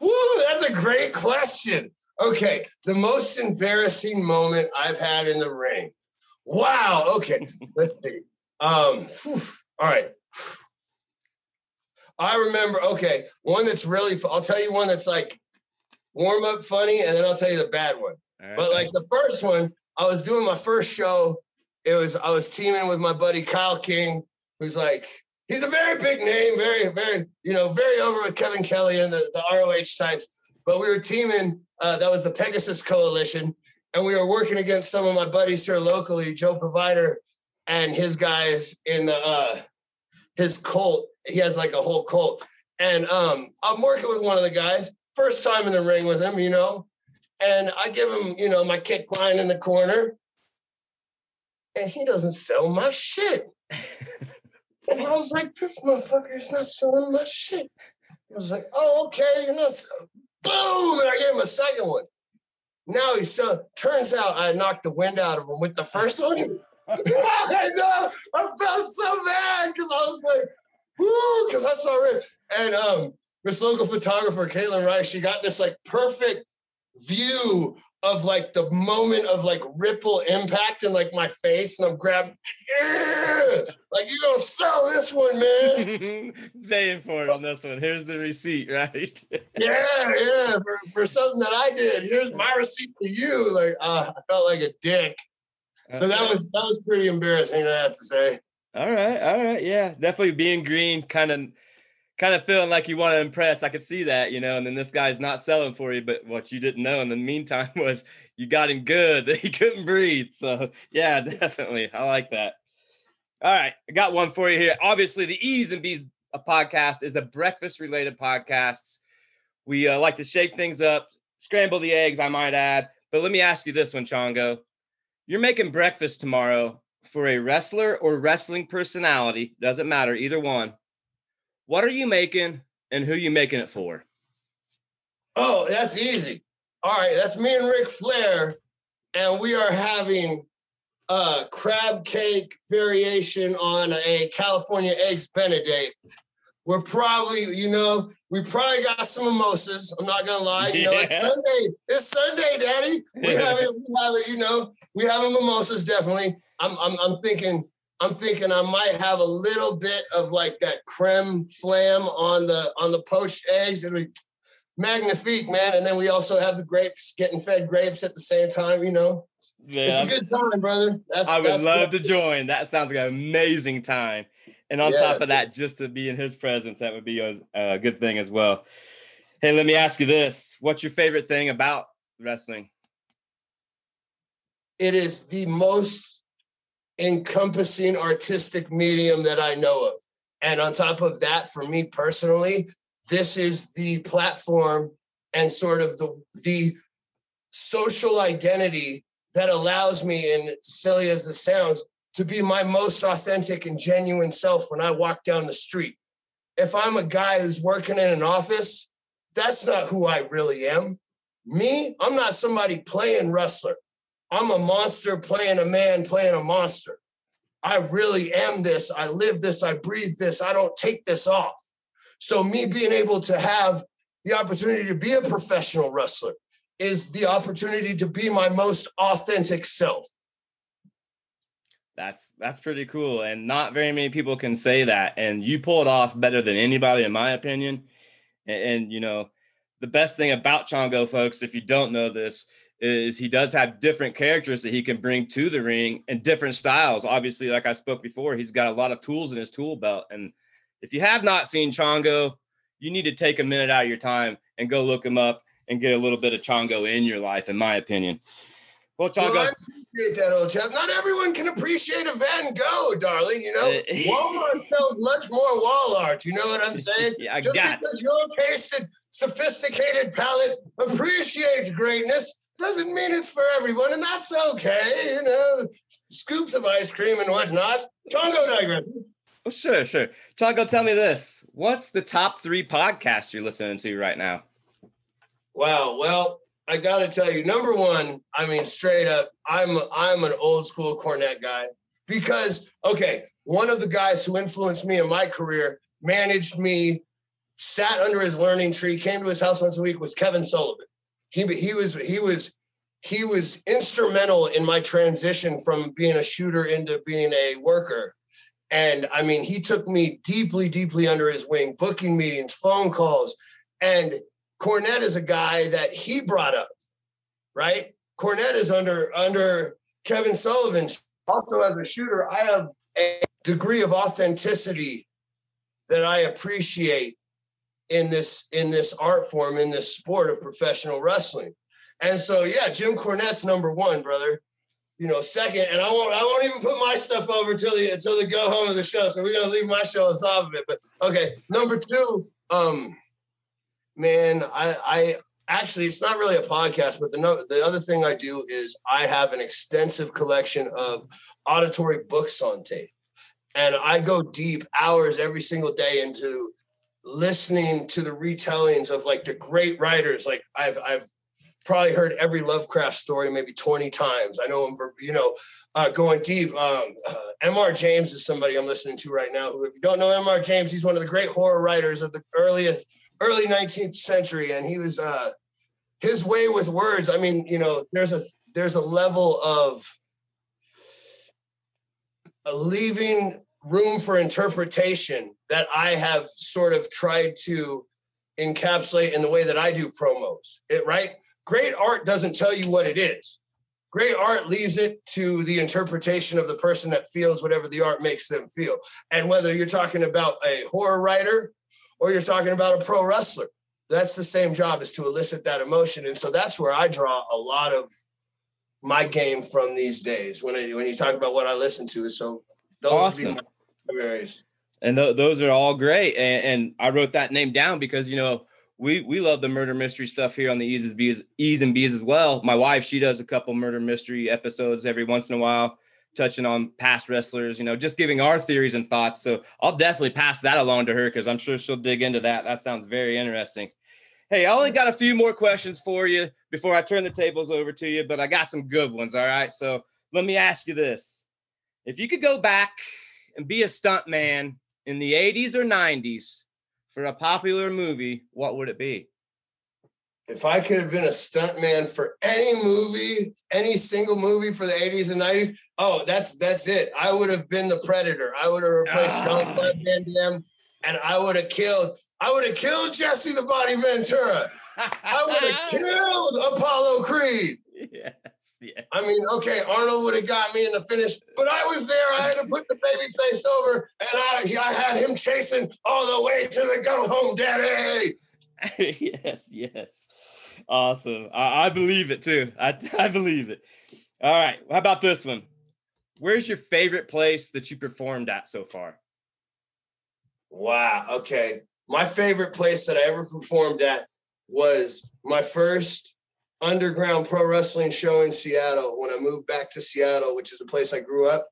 Woo, that's a great question. Okay, the most embarrassing moment I've had in the ring. Wow. Okay, let's see. Um, whew, all right. I remember. Okay, one that's really. I'll tell you one that's like warm up funny, and then I'll tell you the bad one. Right. But like the first one, I was doing my first show. It was I was teaming with my buddy Kyle King, who's like he's a very big name, very, very, you know, very over with Kevin Kelly and the, the ROH types. But we were teaming, uh, that was the Pegasus Coalition. And we were working against some of my buddies here locally, Joe Provider and his guys in the uh his cult. He has like a whole cult. And um, I'm working with one of the guys, first time in the ring with him, you know. And I give him, you know, my kick line in the corner. And he doesn't sell my shit. And I was like, this motherfucker is not selling my shit. I was like, oh, okay, you're not. Boom! And I gave him a second one. Now he's so turns out I knocked the wind out of him with the first one. I know. I felt so bad because I was like, whoo, because that's not real. And um, this local photographer, Caitlin Rice, she got this like perfect view of like the moment of like ripple impact in like my face, and I'm grabbing like you don't sell this one, man. Paying for it on this one. Here's the receipt, right? yeah, yeah, for, for something that I did. Here's my receipt for you. Like uh, I felt like a dick. So that was that was pretty embarrassing, I have to say. All right, all right, yeah, definitely being green, kind of kind of feeling like you want to impress. I could see that, you know, and then this guy's not selling for you. But what you didn't know in the meantime was you got him good that he couldn't breathe. So yeah, definitely. I like that. All right. I got one for you here. Obviously, the E's and B's podcast is a breakfast related podcast. We uh, like to shake things up, scramble the eggs, I might add. But let me ask you this one, Chango. You're making breakfast tomorrow for a wrestler or wrestling personality, doesn't matter, either one what are you making and who are you making it for? Oh, that's easy. All right, that's me and Ric Flair, and we are having a crab cake variation on a California eggs Benedict. We're probably, you know, we probably got some mimosas. I'm not gonna lie. You know, it's Sunday. It's Sunday, Daddy. We have it. We have it. You know, we have a mimosas definitely. I'm, I'm, I'm thinking I'm thinking I might have a little bit of like that creme flam on the on the poached eggs. It'll be magnifique, man. And then we also have the grapes, getting fed grapes at the same time. You know, yeah, it's a good time, brother. That's, I would love good. to join. That sounds like an amazing time. And on yeah. top of that, just to be in his presence, that would be a, a good thing as well. Hey, let me ask you this: What's your favorite thing about wrestling? It is the most encompassing artistic medium that I know of. And on top of that, for me personally, this is the platform and sort of the the social identity that allows me, and silly as this sounds, to be my most authentic and genuine self when I walk down the street. If I'm a guy who's working in an office, that's not who I really am. Me, I'm not somebody playing wrestler. I'm a monster playing a man playing a monster. I really am this. I live this. I breathe this. I don't take this off. So, me being able to have the opportunity to be a professional wrestler is the opportunity to be my most authentic self. That's that's pretty cool, and not very many people can say that. And you pull it off better than anybody, in my opinion. And, and you know, the best thing about Chango, folks, if you don't know this, is he does have different characters that he can bring to the ring and different styles. Obviously, like I spoke before, he's got a lot of tools in his tool belt. And if you have not seen Chango, you need to take a minute out of your time and go look him up and get a little bit of Chango in your life, in my opinion. Well, Chango. Well, I appreciate that, old chap. Not everyone can appreciate a Van Gogh, darling. You know, Walmart sells much more wall art. You know what I'm saying? yeah, I Just got because it. your tasted, sophisticated palate appreciates greatness doesn't mean it's for everyone, and that's okay. You know, scoops of ice cream and whatnot. Chango digress. Oh, sure, sure. Chango, tell me this. What's the top three podcasts you're listening to right now? Wow. Well, I got to tell you, number one, I mean, straight up, I'm I'm an old school Cornette guy because okay, one of the guys who influenced me in my career managed me, sat under his learning tree, came to his house once a week was Kevin Sullivan. He he was he was he was instrumental in my transition from being a shooter into being a worker. And I mean, he took me deeply, deeply under his wing, booking meetings, phone calls, and Cornette is a guy that he brought up, right? Cornette is under under Kevin Sullivan. Also, as a shooter, I have a degree of authenticity that I appreciate in this in this art form, in this sport of professional wrestling. And so, yeah, Jim Cornette's number one, brother. You know, second, and I won't I won't even put my stuff over until the until the go home of the show. So we're gonna leave my show off of it. But okay, number two, um, man, I, I actually it's not really a podcast, but the no, the other thing I do is I have an extensive collection of auditory books on tape, and I go deep hours every single day into listening to the retellings of like the great writers. Like I've I've probably heard every Lovecraft story maybe 20 times. I know him, you know, uh, going deep. Um, uh, M.R. James is somebody I'm listening to right now. Who, if you don't know M.R. James, he's one of the great horror writers of the earliest early 19th century, and he was uh, his way with words. I mean, you know, there's a there's a level of leaving room for interpretation that I have sort of tried to encapsulate in the way that I do promos. It right? Great art doesn't tell you what it is. Great art leaves it to the interpretation of the person that feels whatever the art makes them feel. And whether you're talking about a horror writer or you're talking about a pro wrestler. That's the same job is to elicit that emotion. And so that's where I draw a lot of my game from these days when I, when you talk about what I listen to. So those awesome. And th- those are all great. And, and, I wrote that name down because, you know, we, we love the murder mystery stuff here on the E's B's, E's and B's as well. My wife, she does a couple murder mystery episodes every once in a while touching on past wrestlers, you know, just giving our theories and thoughts. So I'll definitely pass that along to her because I'm sure she'll dig into that. That sounds very interesting. Hey, I only got a few more questions for you before I turn the tables over to you, but I got some good ones. All right. So let me ask you this. If you could go back and be a stunt man in the 80s or 90s for a popular movie, what would it be? if I could have been a stuntman for any movie, any single movie for the 80s and 90s, oh, that's that's it. I would have been the Predator. I would have replaced ah. oh. Jean-Claude Van Damme, and I would have killed. I would have killed Jesse the Body Ventura. I would have killed Apollo Creed. Yes, yes. I mean, okay, Arnold would have got me in the finish, but I was there. I had to put the baby face over, and I, I had him chasing all the way to the go home, daddy. yes, yes. Awesome. I, I believe it too. I, I believe it. All right. How about this one? Where's your favorite place that you performed at so far? Wow. Okay. My favorite place that I ever performed at was my first underground pro wrestling show in Seattle when I moved back to Seattle, which is a place I grew up.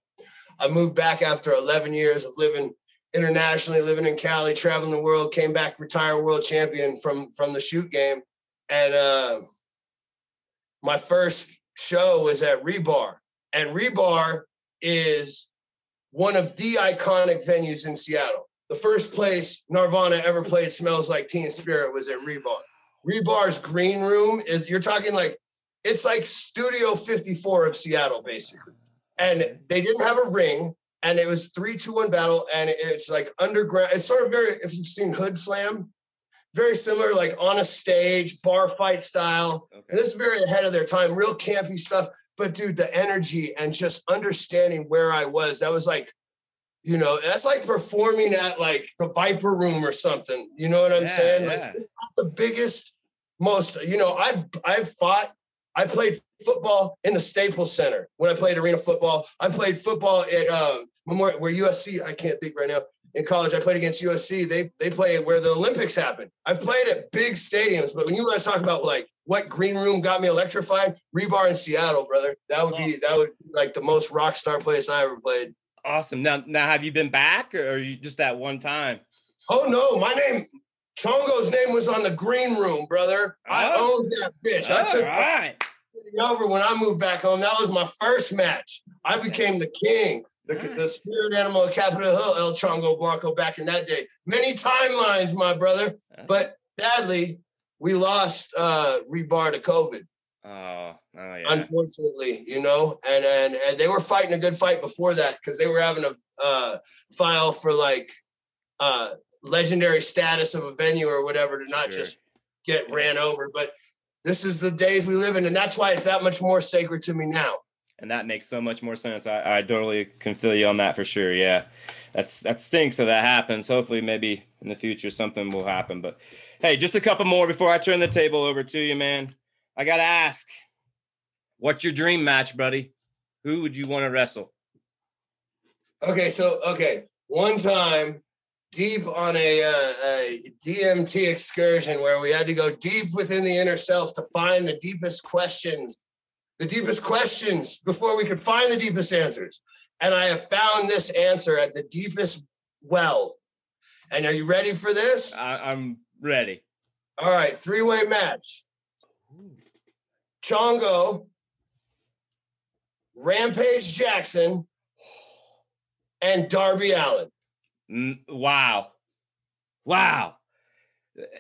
I moved back after 11 years of living internationally, living in Cali, traveling the world, came back retired world champion from from the shoot game. And uh, my first show was at Rebar, and Rebar is one of the iconic venues in Seattle. The first place Nirvana ever played "Smells Like Teen Spirit" was at Rebar. Rebar's green room is you're talking like it's like Studio 54 of Seattle, basically. And they didn't have a ring, and it was three, two, one battle, and it's like underground. It's sort of very, if you've seen Hoodslam, very similar, like on a stage, bar fight style. Okay. And this is very ahead of their time, real campy stuff. But dude, the energy and just understanding where I was, that was like, you know, that's like performing at like the Viper Room or something. You know what I'm Yeah, saying? yeah. Like it's not the biggest, most, you know, I've I've fought, I played football in the Staples Center when I played arena football. I played football at um Memorial where USC, I can't think right now. In college, I played against USC. They they play where the Olympics happen. I've played at big stadiums, but when you want to talk about like what green room got me electrified, Rebar in Seattle, brother. That would be that would be like the most rock star place I ever played. Awesome. Now, now, have you been back, or are you just that one time? Oh no, my name Chango's name was on the green room, brother. I Oh. owned that bitch. I took right. over when I moved back home. That was my first match. I became the king, the, the spirit animal of Capitol Hill, El Chango Blanco, back in that day. Many timelines, my brother. But sadly, we lost uh, Rebar to COVID, Oh, oh yeah. unfortunately, you know, and, and and they were fighting a good fight before that because they were having a uh, file for like uh, legendary status of a venue or whatever to not Sure. just get ran over. But this is the days we live in, and that's why it's that much more sacred to me now. and that makes so much more sense. I, I totally can feel you on that for sure. Yeah, that's that stinks that that happens. Hopefully, maybe in the future something will happen. But hey, just a couple more before I turn the table over to you, man. I gotta ask, what's your dream match, buddy? Who would you want to wrestle? Okay, so okay, one time deep on a, uh, a DMT excursion where we had to go deep within the inner self to find the deepest questions, the deepest questions before we could find the deepest answers. And I have found this answer at the deepest well. And are you ready for this? I, I'm ready. All right, three-way match. Chango, Rampage Jackson, and Darby Allin. Mm, wow, wow.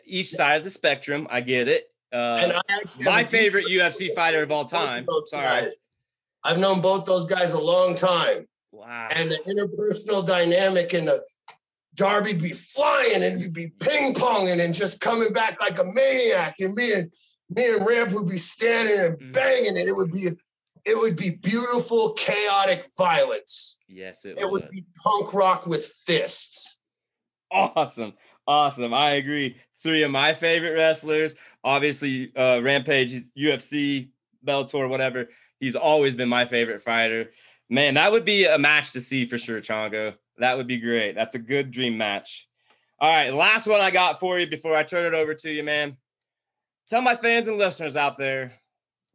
Each side of the spectrum, I get it. And Uh, I my favorite UFC fighter of all time. Sorry. guys. I've known both those guys a long time. Wow. And the interpersonal dynamic and the Darby'd be flying and he'd be ping ponging and just coming back like a maniac. And me and me and Ramp would be standing and Mhm. banging and it would be it would be beautiful, chaotic violence. yes, it, It would. would be punk rock with fists. Awesome. Awesome. I agree. Three of my favorite wrestlers. Obviously, uh, Rampage, UFC, Bellator, whatever. He's always been my favorite fighter. Man, that would be a match to see for sure, Chango. That would be great. That's a good dream match. All right, last one I got for you before I turn it over to you, man. Tell my fans and listeners out there,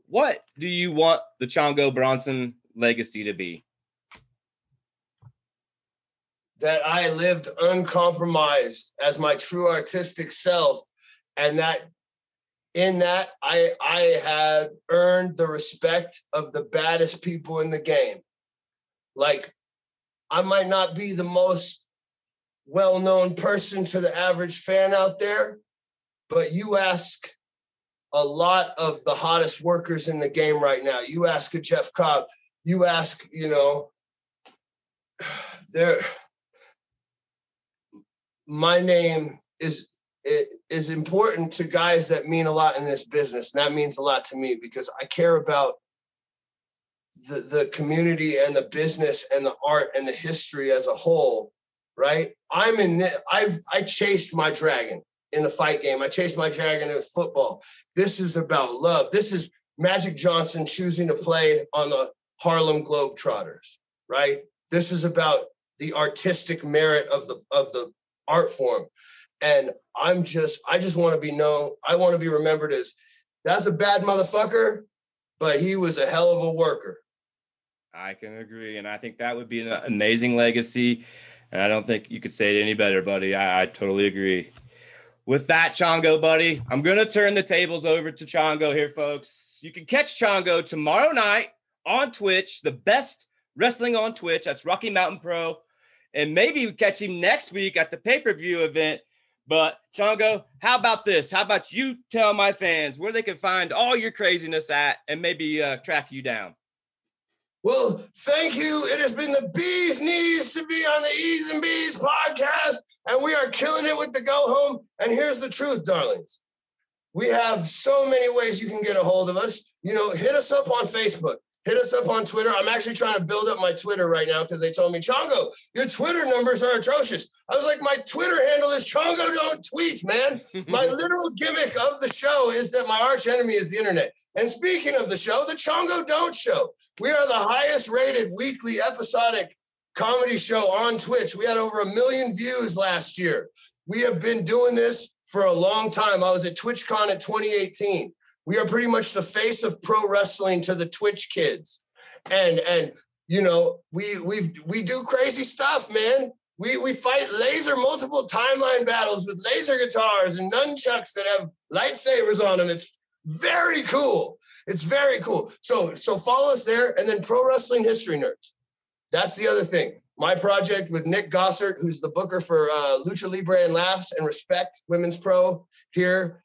what do you want the Chango Bronson legacy to be? that I lived uncompromised as my true artistic self, and that in that I I had earned the respect of the baddest people in the game. Like I might not be the most well-known person to the average fan out there, but you ask a lot of the hottest workers in the game right now. You ask a Jeff Cobb, you ask, you know, there my name is i- is important to guys that mean a lot in this business. And that means a lot to me because I care about the, the community and the business and the art and the history as a whole, right? I'm in the, I've I chased my dragon in the fight game. I chased my dragon in football. This is about love. This is Magic Johnson choosing to play on the Harlem Globetrotters, right? This is about the artistic merit of the of the art form. And I'm just, I just want to be known. I want to be remembered as that's a bad motherfucker, but he was a hell of a worker. I can agree, and I think that would be an amazing legacy. And I don't think you could say it any better, buddy. I, I totally agree. With that, Chango, buddy, I'm gonna turn the tables over to Chango here, folks. you can catch Chango tomorrow night on Twitch, the best wrestling on Twitch. That's Rocky Mountain Pro. And maybe we catch him next week at the pay per view event. But Chango, how about this? How about you tell my fans where they can find all your craziness at and maybe uh, track you down? Well, thank you. It has been the bee's knees to be on the E's and B's podcast, and we are killing it with the go home. And here's the truth, darlings. We have so many ways you can get a hold of us. You know, hit us up on Facebook. Hit us up on Twitter. I'm actually trying to build up my Twitter right now because they told me, Chango, your Twitter numbers are atrocious. I was like, my Twitter handle is Chango don't tweet, man. my literal gimmick of the show is that my arch enemy is the internet. And speaking of the show, the Chango Don't Show. We are the highest rated weekly episodic comedy show on Twitch. We had over a million views last year. We have been doing this for a long time. I was at TwitchCon at 2018. We are pretty much the face of pro wrestling to the Twitch kids. And and you know, we we we do crazy stuff, man. We we fight laser multiple timeline battles with laser guitars and nunchucks that have lightsabers on them. It's very cool. It's very cool. So so follow us there and then pro wrestling history nerds. That's the other thing. My project with Nick Gossert, who's the booker for uh, Lucha Libre and Laughs and Respect Women's Pro here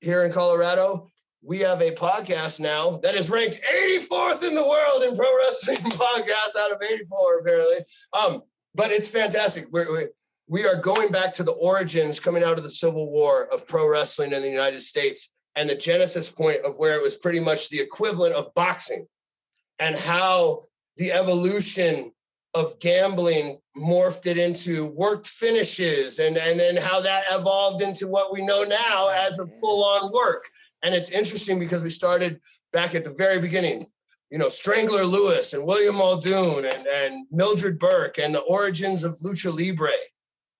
here in Colorado we have a podcast now that is ranked 84th in the world in pro wrestling podcasts out of 84 apparently um, but it's fantastic We're, we we are going back to the origins coming out of the civil war of pro wrestling in the united states and the genesis point of where it was pretty much the equivalent of boxing and how the evolution of gambling morphed it into worked finishes and and then how that evolved into what we know now as a full-on work and it's interesting because we started back at the very beginning, you know, Strangler Lewis and William Muldoon and, and Mildred Burke and the origins of Lucha Libre,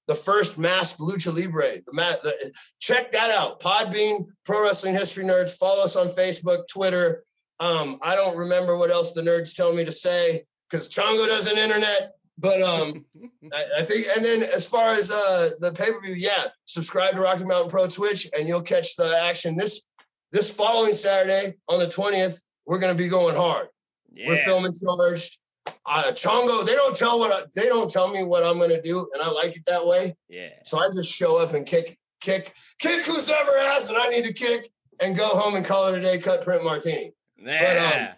the first masked Lucha Libre. The, the, check that out. Podbean, Pro Wrestling History Nerds. Follow us on Facebook, Twitter. Um, I don't remember what else the nerds tell me to say because Chango doesn't internet. But um, I, I, think, and then as far as uh, the pay per view, yeah, subscribe to Rocky Mountain Pro Twitch, and you'll catch the action. This this following Saturday on the 20th, we're going to be going hard. Yeah. We're filming charged. Uh, Chango, they don't tell what I, they don't tell me what I'm going to do, and I like it that way. Yeah. So I just show up and kick, kick, kick who's ever asked that I need to kick, and go home and call it a day. Cut print martini. Yeah. But um,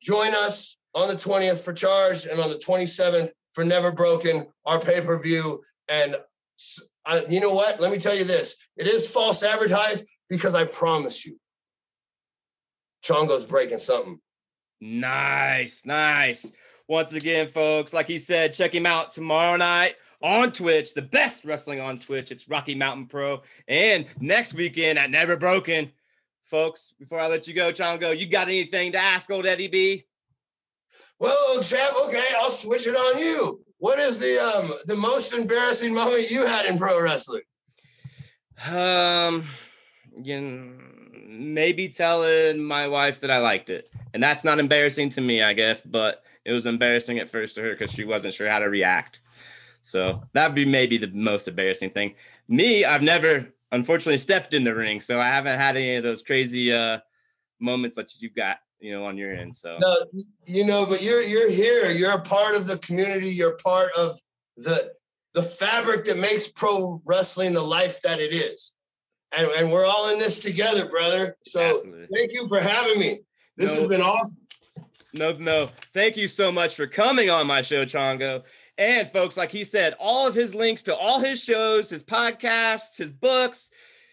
join us on the 20th for Charged, and on the 27th for Never Broken, our pay per view. And uh, you know what? Let me tell you this: it is false advertised because I promise you, Chango's breaking something. Nice, nice. Once again, folks, like he said, check him out tomorrow night on Twitch, the best wrestling on Twitch. It's Rocky Mountain Pro. And next weekend at Never Broken. Folks, before I let you go, Chango, you got anything to ask old Eddie B? Well, chap, okay, I'll switch it on you. What is the um the most embarrassing moment you had in pro wrestling? Um, you know, maybe telling my wife that I liked it. And that's not embarrassing to me, I guess, but it was embarrassing at first to her because she wasn't sure how to react. So that'd be maybe the most embarrassing thing. Me, I've never unfortunately stepped in the ring, so I haven't had any of those crazy uh moments that you've got, you know, on your end. So no, you know, but you're you're here. You're a part of the community. You're part of the the fabric that makes pro wrestling the life that it is and, and we're all in this together, brother. So Absolutely. thank you for having me. This no, has been awesome. No, no. Thank you so much for coming on my show, Chango. And folks, like he said, all of his links to all his shows, his podcasts, his books,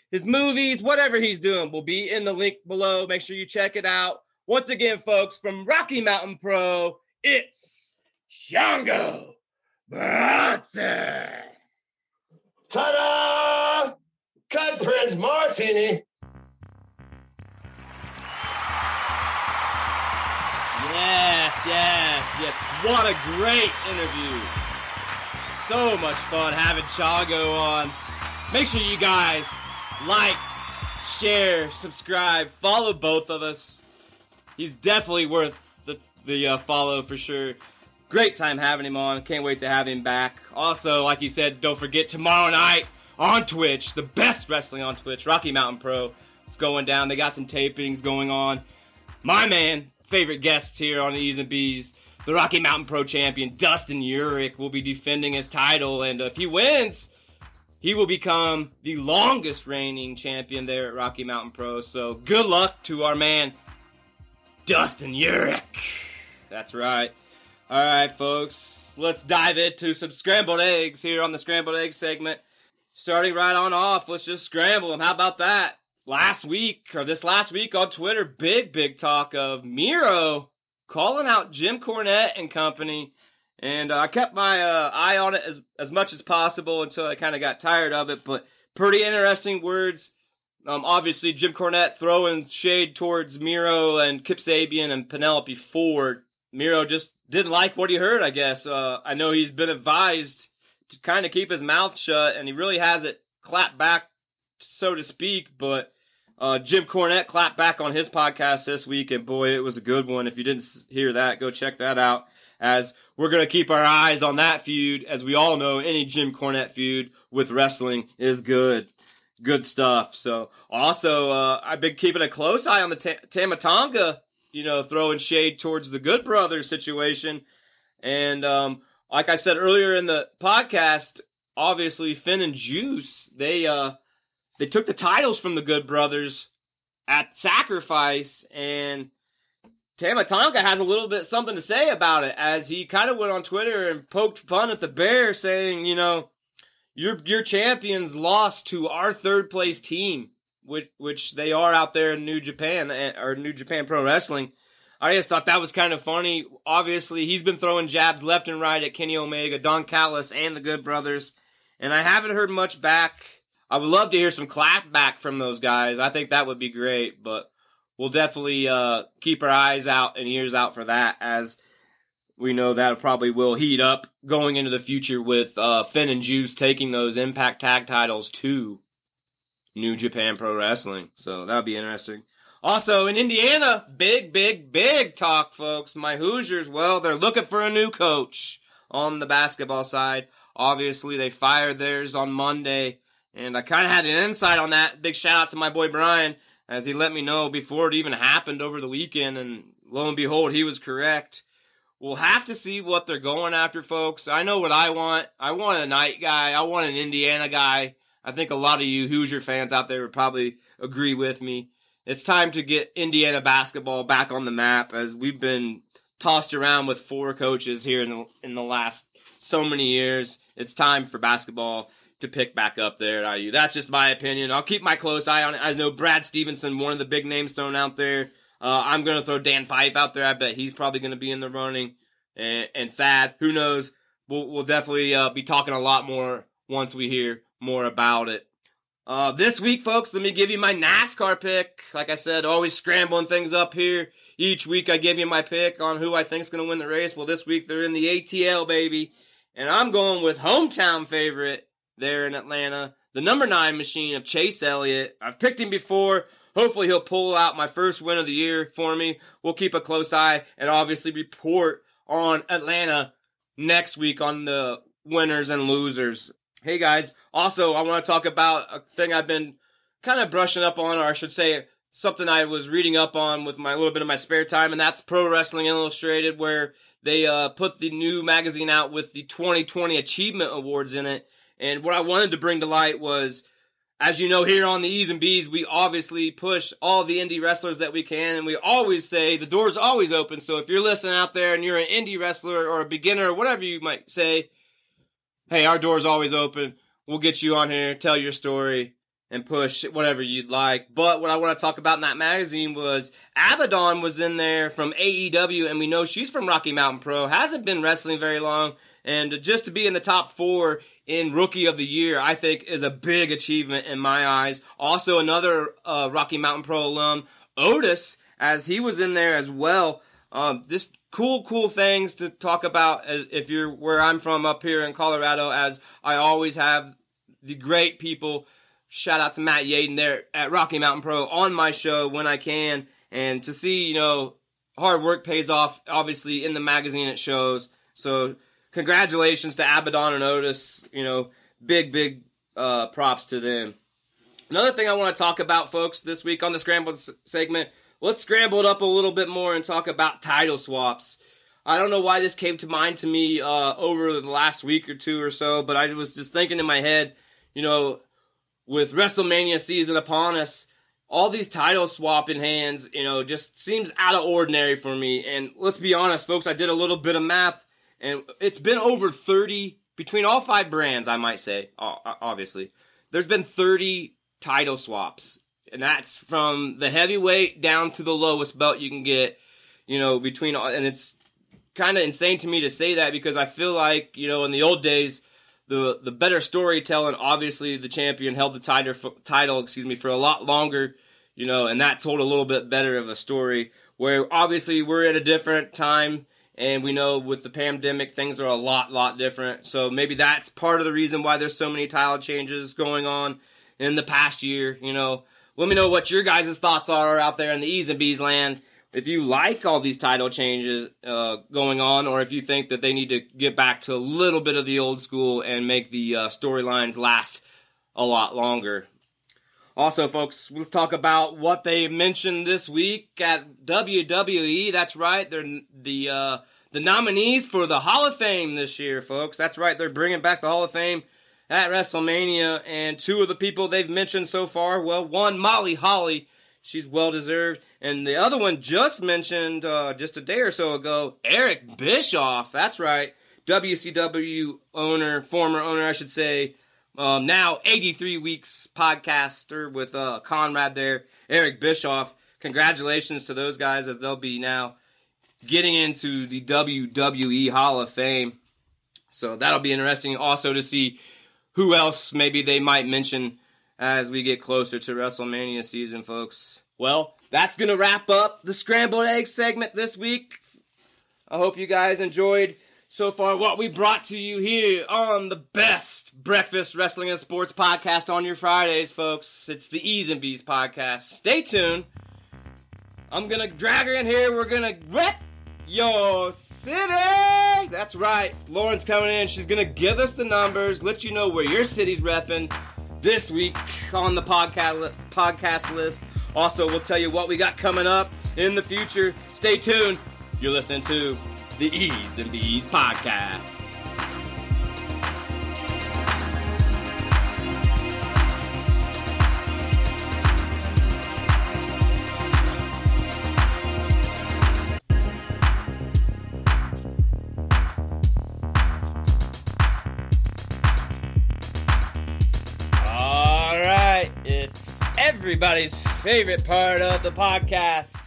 his movies, whatever he's doing will be in the link below. Make sure you check it out. Once again, folks, from Rocky Mountain Pro, it's Chango Bronson. Ta-da! Cut Prince Martini. Yes, yes, yes. What a great interview. So much fun having Chango on. Make sure you guys like, share, subscribe, follow both of us. He's definitely worth the, the uh, follow for sure. Great time having him on. Can't wait to have him back. Also, like he said, don't forget tomorrow night on Twitch, the best wrestling on Twitch, Rocky Mountain Pro. It's going down. They got some tapings going on. my man, favorite guests here on the E's and B's, the Rocky Mountain Pro champion Dustin Urich will be defending his title, and if he wins, he will become the longest reigning champion there at Rocky Mountain Pro. So good luck to our man Dustin Urich. That's right. All right, folks, let's dive into some scrambled eggs here on the scrambled egg segment. Starting right on off, let's just scramble them. How about that? Last week, or this last week on Twitter, big, big talk of Miro calling out Jim Cornette and company and uh, I kept my uh, eye on it as as much as possible until I kind of got tired of it. But pretty interesting words. Um, obviously, Jim Cornette throwing shade towards Miro and Kip Sabian and Penelope Ford. Miro just didn't like what he heard. I guess. Uh, I know he's been advised to kind of keep his mouth shut, and he really has it clapped back, so to speak. But uh, Jim Cornette clapped back on his podcast this week, and boy, it was a good one. If you didn't hear that, go check that out. As we're going to keep our eyes on that feud. As we all know, any Jim Cornette feud with wrestling is good. Good stuff. So, also, uh, I've been keeping a close eye on the T- Tama Tonga, you know, throwing shade towards the Good Brothers situation. And, um, like I said earlier in the podcast, obviously Finn and Juice, they, uh, they took the titles from the Good Brothers at Sacrifice and Tama Tonga has a little bit something to say about it as he kind of went on Twitter and poked fun at the Bear, saying, you know, your your champions lost to our third place team, which which they are out there in New Japan eh, or New Japan Pro Wrestling. I just thought that was kind of funny. Obviously, he's been throwing jabs left and right at Kenny Omega, Don Callis, and the Good Brothers, and I haven't heard much back. I would love to hear some clap back from those guys. I think that would be great, but we'll definitely uh, keep our eyes out and ears out for that as we know that probably will heat up going into the future with uh, Finn and Juice taking those Impact Tag titles to New Japan Pro Wrestling. So that'll be interesting. Also in Indiana, big, big, big talk, folks. My Hoosiers, well, they're looking for a new coach on the basketball side. Obviously, they fired theirs on Monday, and I kind of had an insight on that. Big shout out to my boy Brian as he let me know before it even happened over the weekend, and lo and behold, he was correct. We'll have to see what they're going after, folks. I know what I want. I want a night guy. I want an Indiana guy. I think a lot of you Hoosier fans out there would probably agree with me. It's time to get Indiana basketball back on the map as we've been tossed around with four coaches here in the in the last so many years. It's time for basketball to pick back up there at IU. That's just my opinion. I'll keep my close eye on it. I know Brad Stevenson, one of the big names thrown out there. Uh, I'm going to throw Dan Pfeif out there. I bet he's probably going to be in the running. And, and Thad, who knows? We'll, we'll definitely uh, be talking a lot more once we hear more about it. Uh, this week, folks, let me give you my NASCAR pick. Like I said, always scrambling things up here. Each week, I give you my pick on who I think is going to win the race. Well, this week, they're in the ATL, baby. And I'm going with hometown favorite there in Atlanta. The number nine machine of Chase Elliott. I've picked him before. Hopefully, he'll pull out my first win of the year for me. We'll keep a close eye and obviously report on Atlanta next week on the winners and losers. Hey guys, also, I want to talk about a thing I've been kind of brushing up on, or I should say, something I was reading up on with my little bit of my spare time, and that's Pro Wrestling Illustrated, where they uh, put the new magazine out with the 2020 Achievement Awards in it. And what I wanted to bring to light was, as you know, here on the E's and B's, we obviously push all the indie wrestlers that we can, and we always say the door's always open. So if you're listening out there and you're an indie wrestler or a beginner or whatever you might say, hey, our door's always open. We'll get you on here, tell your story, and push whatever you'd like. But what I want to talk about in that magazine was Abaddon was in there from AEW, and we know she's from Rocky Mountain Pro, hasn't been wrestling very long, and just to be in the top four in Rookie of the Year, I think is a big achievement in my eyes. Also, another uh, Rocky Mountain Pro alum, Otis, as he was in there as well. Um, just cool, cool things to talk about if you're where I'm from up here in Colorado, as I always have the great people. Shout out to Matt Yaden there at Rocky Mountain Pro on my show when I can. And to see, you know, hard work pays off, obviously, in the magazine it shows. So congratulations to Abaddon and Otis. You know, big, big uh, props to them. Another thing I want to talk about, folks, this week on the Scrambled segment let's scramble it up a little bit more and talk about title swaps. I don't know why this came to mind to me uh, over the last week or two or so, but I was just thinking in my head, you know, with WrestleMania season upon us, all these title swapping hands, you know, just seems out of ordinary for me. And let's be honest, folks, I did a little bit of math, and it's been over 30 between all five brands, I might say, obviously. There's been 30 title swaps, and that's from the heavyweight down to the lowest belt you can get, you know, between, all, and it's kind of insane to me to say that because I feel like you know in the old days the the better storytelling obviously the champion held the title title excuse me for a lot longer you know and that told a little bit better of a story where obviously we're at a different time and we know with the pandemic things are a lot lot different. So maybe that's part of the reason why there's so many title changes going on in the past year you know. Let me know what your guys' thoughts are out there in the e's and b's land. If you like all these title changes uh, going on, or if you think that they need to get back to a little bit of the old school and make the uh, storylines last a lot longer. Also, folks, we'll talk about what they mentioned this week at WWE. That's right, they're the uh, the nominees for the Hall of Fame this year, folks. That's right, they're bringing back the Hall of Fame at WrestleMania, and two of the people they've mentioned so far, well, one Molly Holly She's well deserved. And the other one just mentioned uh, just a day or so ago, Eric Bischoff. That's right. WCW owner, former owner, I should say. Um, now 83 weeks podcaster with uh, Conrad there, Eric Bischoff. Congratulations to those guys as they'll be now getting into the WWE Hall of Fame. So that'll be interesting also to see who else maybe they might mention as we get closer to WrestleMania season, folks. Well, that's going to wrap up the scrambled egg segment this week. I hope you guys enjoyed so far what we brought to you here on the best breakfast wrestling and sports podcast on your Fridays, folks. It's the E's and B's podcast. Stay tuned. I'm gonna drag her in here. We're gonna rep your city. That's right. Lauren's coming in. She's gonna give us the numbers, let you know where your city's repping this week on the podcast podcast list. Also, we'll tell you what we got coming up in the future. Stay tuned. You're listening to the E's and B's podcast. All right, it's everybody's favorite part of the podcast.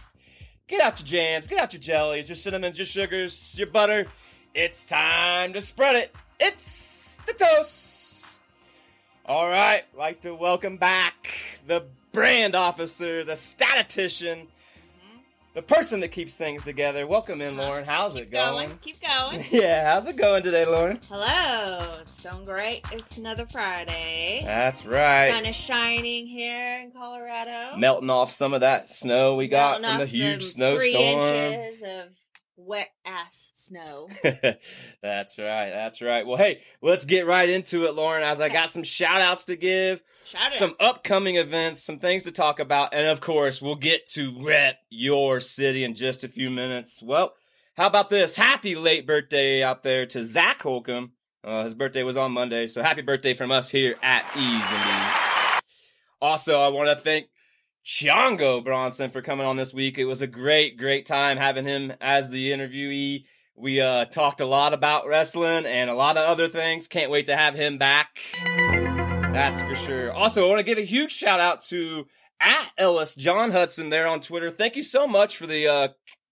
Get out your jams, get out your jellies, your cinnamons, your sugars, your butter. It's time to spread it. It's the toast. All right, like to welcome back the brand officer, the statistician, the person that keeps things together. Welcome in, Lauren. How's it going? going? Keep going. Yeah, how's it going today, Lauren? Hello. It's going great. It's another Friday. That's right. Sun is shining here in Colorado. Melting off some of that snow we got Melting from the off huge Three snowstorm. inches of wet ass snow. that's right. That's right. Well, hey, let's get right into it, Lauren, as I got some shout outs to give, Shout some out. upcoming events, some things to talk about, and of course, we'll get to rep your city in just a few minutes. Well, how about this? Happy late birthday out there to Zach Holcomb. Uh, his birthday was on Monday, so happy birthday from us here at Ease. Also, I want to thank Chango Bronson for coming on this week. It was a great, great time having him as the interviewee. We uh, talked a lot about wrestling and a lot of other things. Can't wait to have him back. That's for sure. Also, I want to give a huge shout out to at Ellis John Hudson there on Twitter. Thank you so much for the uh,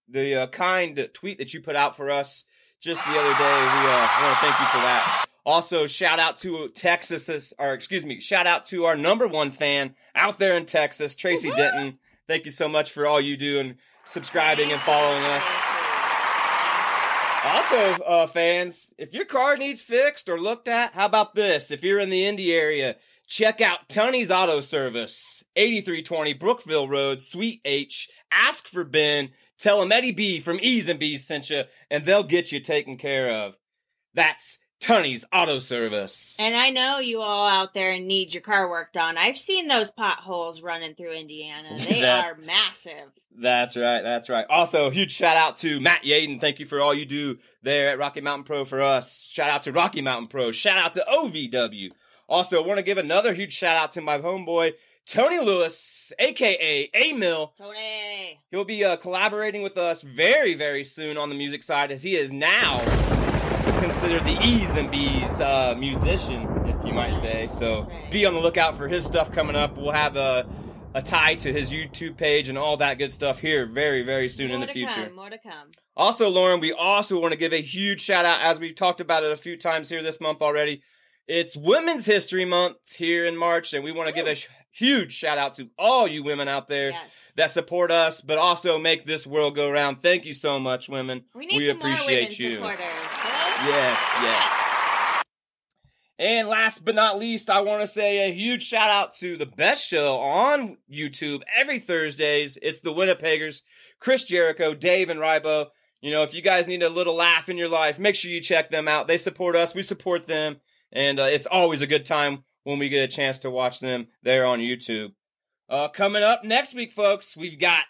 the uh, kind tweet that you put out for us just the other day. We uh, want to thank you for that. Also, shout out to Texas, or excuse me, shout out to our number one fan out there in Texas, Tracy Woo-hoo! Denton. Thank you so much for all you do and subscribing and following us. Also, uh, fans, if your car needs fixed or looked at, how about this? If you're in the Indy area, check out Tony's Auto Service, 8320 Brookville Road, Suite H. Ask for Ben. Tell him Eddie B from Ease and B's sent you, and they'll get you taken care of. That's Tunney's Auto Service. And I know you all out there need your car worked on. I've seen those potholes running through Indiana. They That- are massive. That's right. That's right. Also, a huge shout out to Matt Yaden. Thank you for all you do there at Rocky Mountain Pro for us. Shout out to Rocky Mountain Pro. Shout out to OVW. Also, I want to give another huge shout out to my homeboy Tony Lewis, aka A Mill. Tony. He'll be uh, collaborating with us very, very soon on the music side, as he is now considered the E's and B's uh, musician, if you might say. So right. be on the lookout for his stuff coming up. We'll have a, a tie to his YouTube page and all that good stuff here very, very soon in the future. Come, more to come. Also, Lauren, we also want to give a huge shout out, as we've talked about it a few times here this month already. It's Women's History Month here in March, and we want to give a sh- huge shout out to all you women out there Yes. that support us, but also make this world go round. Thank you so much, women. We more women appreciate you. supporters. Yes, yes. And last but not least, I want to say a huge shout out to the best show on YouTube every Thursdays. It's the Winnipeggers, Chris Jericho, Dave, and Rybo. You know, if you guys need a little laugh in your life, make sure you check them out. They support us, we support them, and uh, it's always a good time when we get a chance to watch them there on YouTube. Uh, coming up next week, folks, we've got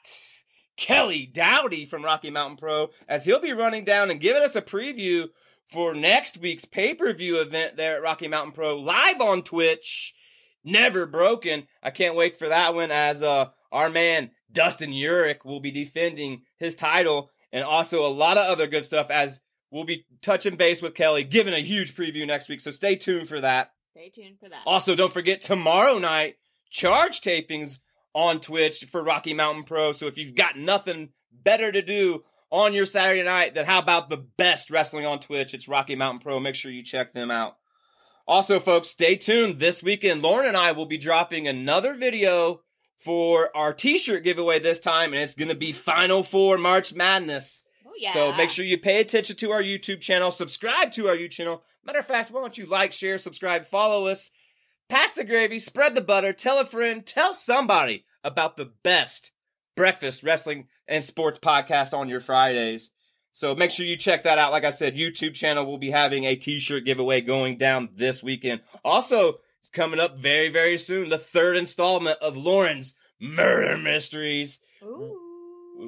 Kelly Dowdy from Rocky Mountain Pro, as he'll be running down and giving us a preview for next week's pay per view event there at Rocky Mountain Pro, live on Twitch. Never broken. I can't wait for that one as uh, our man Dustin Urich will be defending his title, and also a lot of other good stuff as we'll be touching base with Kelly, giving a huge preview next week. So stay tuned for that. Stay tuned for that. Also, don't forget tomorrow night charge tapings on Twitch for Rocky Mountain Pro. So if you've got nothing better to do on your Saturday night, then how about the best wrestling on Twitch? It's Rocky Mountain Pro. Make sure you check them out. Also, folks, stay tuned. This weekend, Lauren and I will be dropping another video for our t-shirt giveaway this time, and it's going to be Final Four March Madness. oh, yeah. So make sure you pay attention to our YouTube channel, subscribe to our YouTube channel. Matter of fact, why don't you like, share, subscribe, follow us, pass the gravy, spread the butter, tell a friend, tell somebody about the best breakfast wrestling and sports podcast on your Fridays. So make sure you check that out. Like I said, YouTube channel will be having a t-shirt giveaway going down this weekend. Also, it's coming up very, very soon, the third installment of Lauren's Murder Mysteries. Ooh.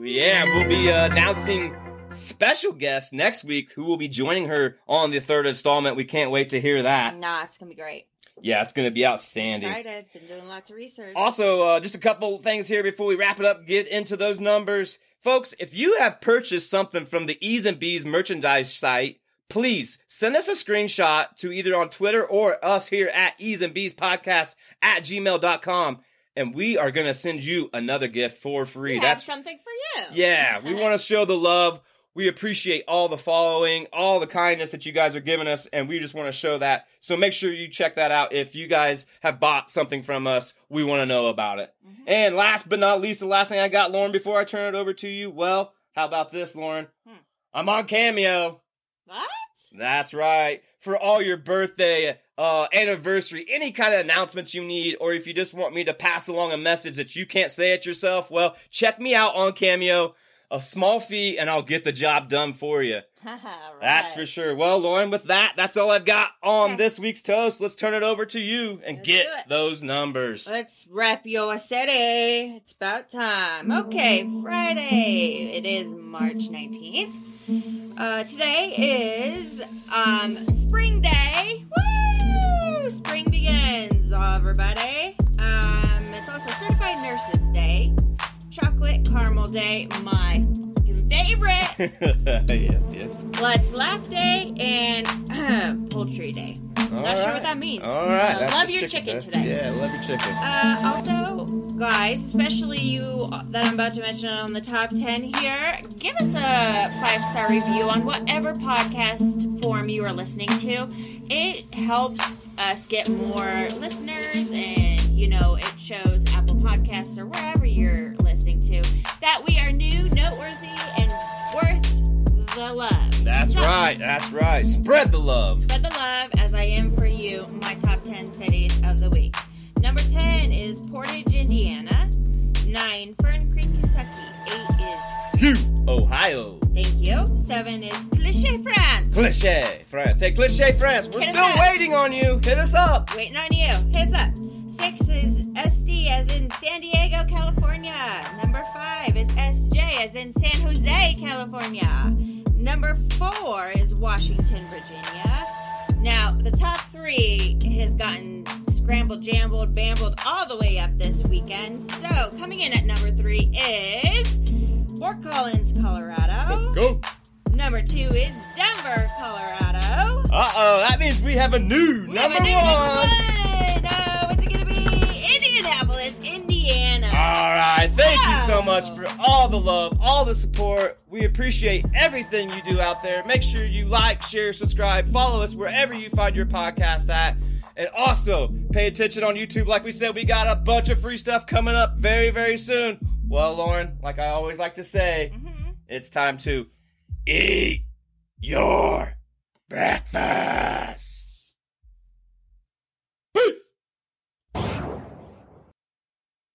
Yeah, we'll be uh, announcing special guests next week who will be joining her on the third installment. We can't wait to hear that. Nah, it's gonna be great. Yeah, it's going to be outstanding. Excited. Been doing lots of research. Also, uh, just a couple things here before we wrap it up, get into those numbers. Folks, if you have purchased something from the E's and B's merchandise site, please send us a screenshot to either on Twitter or us here at E's and B's podcast at gmail.com. And we are going to send you another gift for free. we That's something for you. yeah, we want to show the love. We appreciate all the following, all the kindness that you guys are giving us, and we just want to show that. So make sure you check that out. If you guys have bought something from us, we want to know about it. Mhm. And last but not least, the last thing I got, Lauren, before I turn it over to you, well, how about this, Lauren? Hmm. I'm on Cameo. What? That's right. For all your birthday, uh, anniversary, any kind of announcements you need, or if you just want me to pass along a message that you can't say it yourself, well, check me out on Cameo. A small fee, and I'll get the job done for you. Right. That's for sure. Well, Lauren, with that, that's all I've got on Okay. this week's toast. Let's turn it over to you and Let's get those numbers. Let's wrap your city. It's about time. Okay, Friday. It is March 19th. Uh, today is um, Spring Day. Woo! Spring begins, everybody. Chocolate Caramel Day, my favorite, yes, yes. Let's Laugh Day, and Poultry Day. Not sure what that means. All right. Uh, love your chicken day. today. Yeah, love your chicken. Uh, also, guys, especially you that I'm about to mention on the top 10 here, give us a five star review on whatever podcast form you are listening to. It helps us get more listeners, and you know, it shows Apple Podcasts or wherever you're listening to that we are new, noteworthy, and worth the love. That's So, right. That's right. Spread the love. Spread the love as I am for you, my top 10 cities of the week. Number 10 is Portage, Indiana. 9, Fern Creek, Kentucky. 8 is, Hugh, Ohio. thank you. 7 is Cliché, France. Cliche France. Hey, Cliche France, we're Hit still waiting on you. Hit us up. Waiting on you. Here's up. Six is SD as in San Diego, California. Number five is SJ as in San Jose, California. Number four is Washington, Virginia. Now, the top three has gotten scrambled, jambled, bambled all the way up this weekend. So, coming in at number three is Fort Collins, Colorado. Go. Number two is Denver, Colorado. Uh oh, that means we have a new We have a new one. number one. Indianapolis, Indiana. All right. Thank you so much for all the love, all the support. We appreciate everything you do out there. Make sure you like, share, subscribe, follow us wherever you find your podcast at. And also pay attention on YouTube. Like we said, we got a bunch of free stuff coming up very, very soon. Well, Lauren, like I always like to say, mm-hmm. it's time to eat your breakfast. Peace.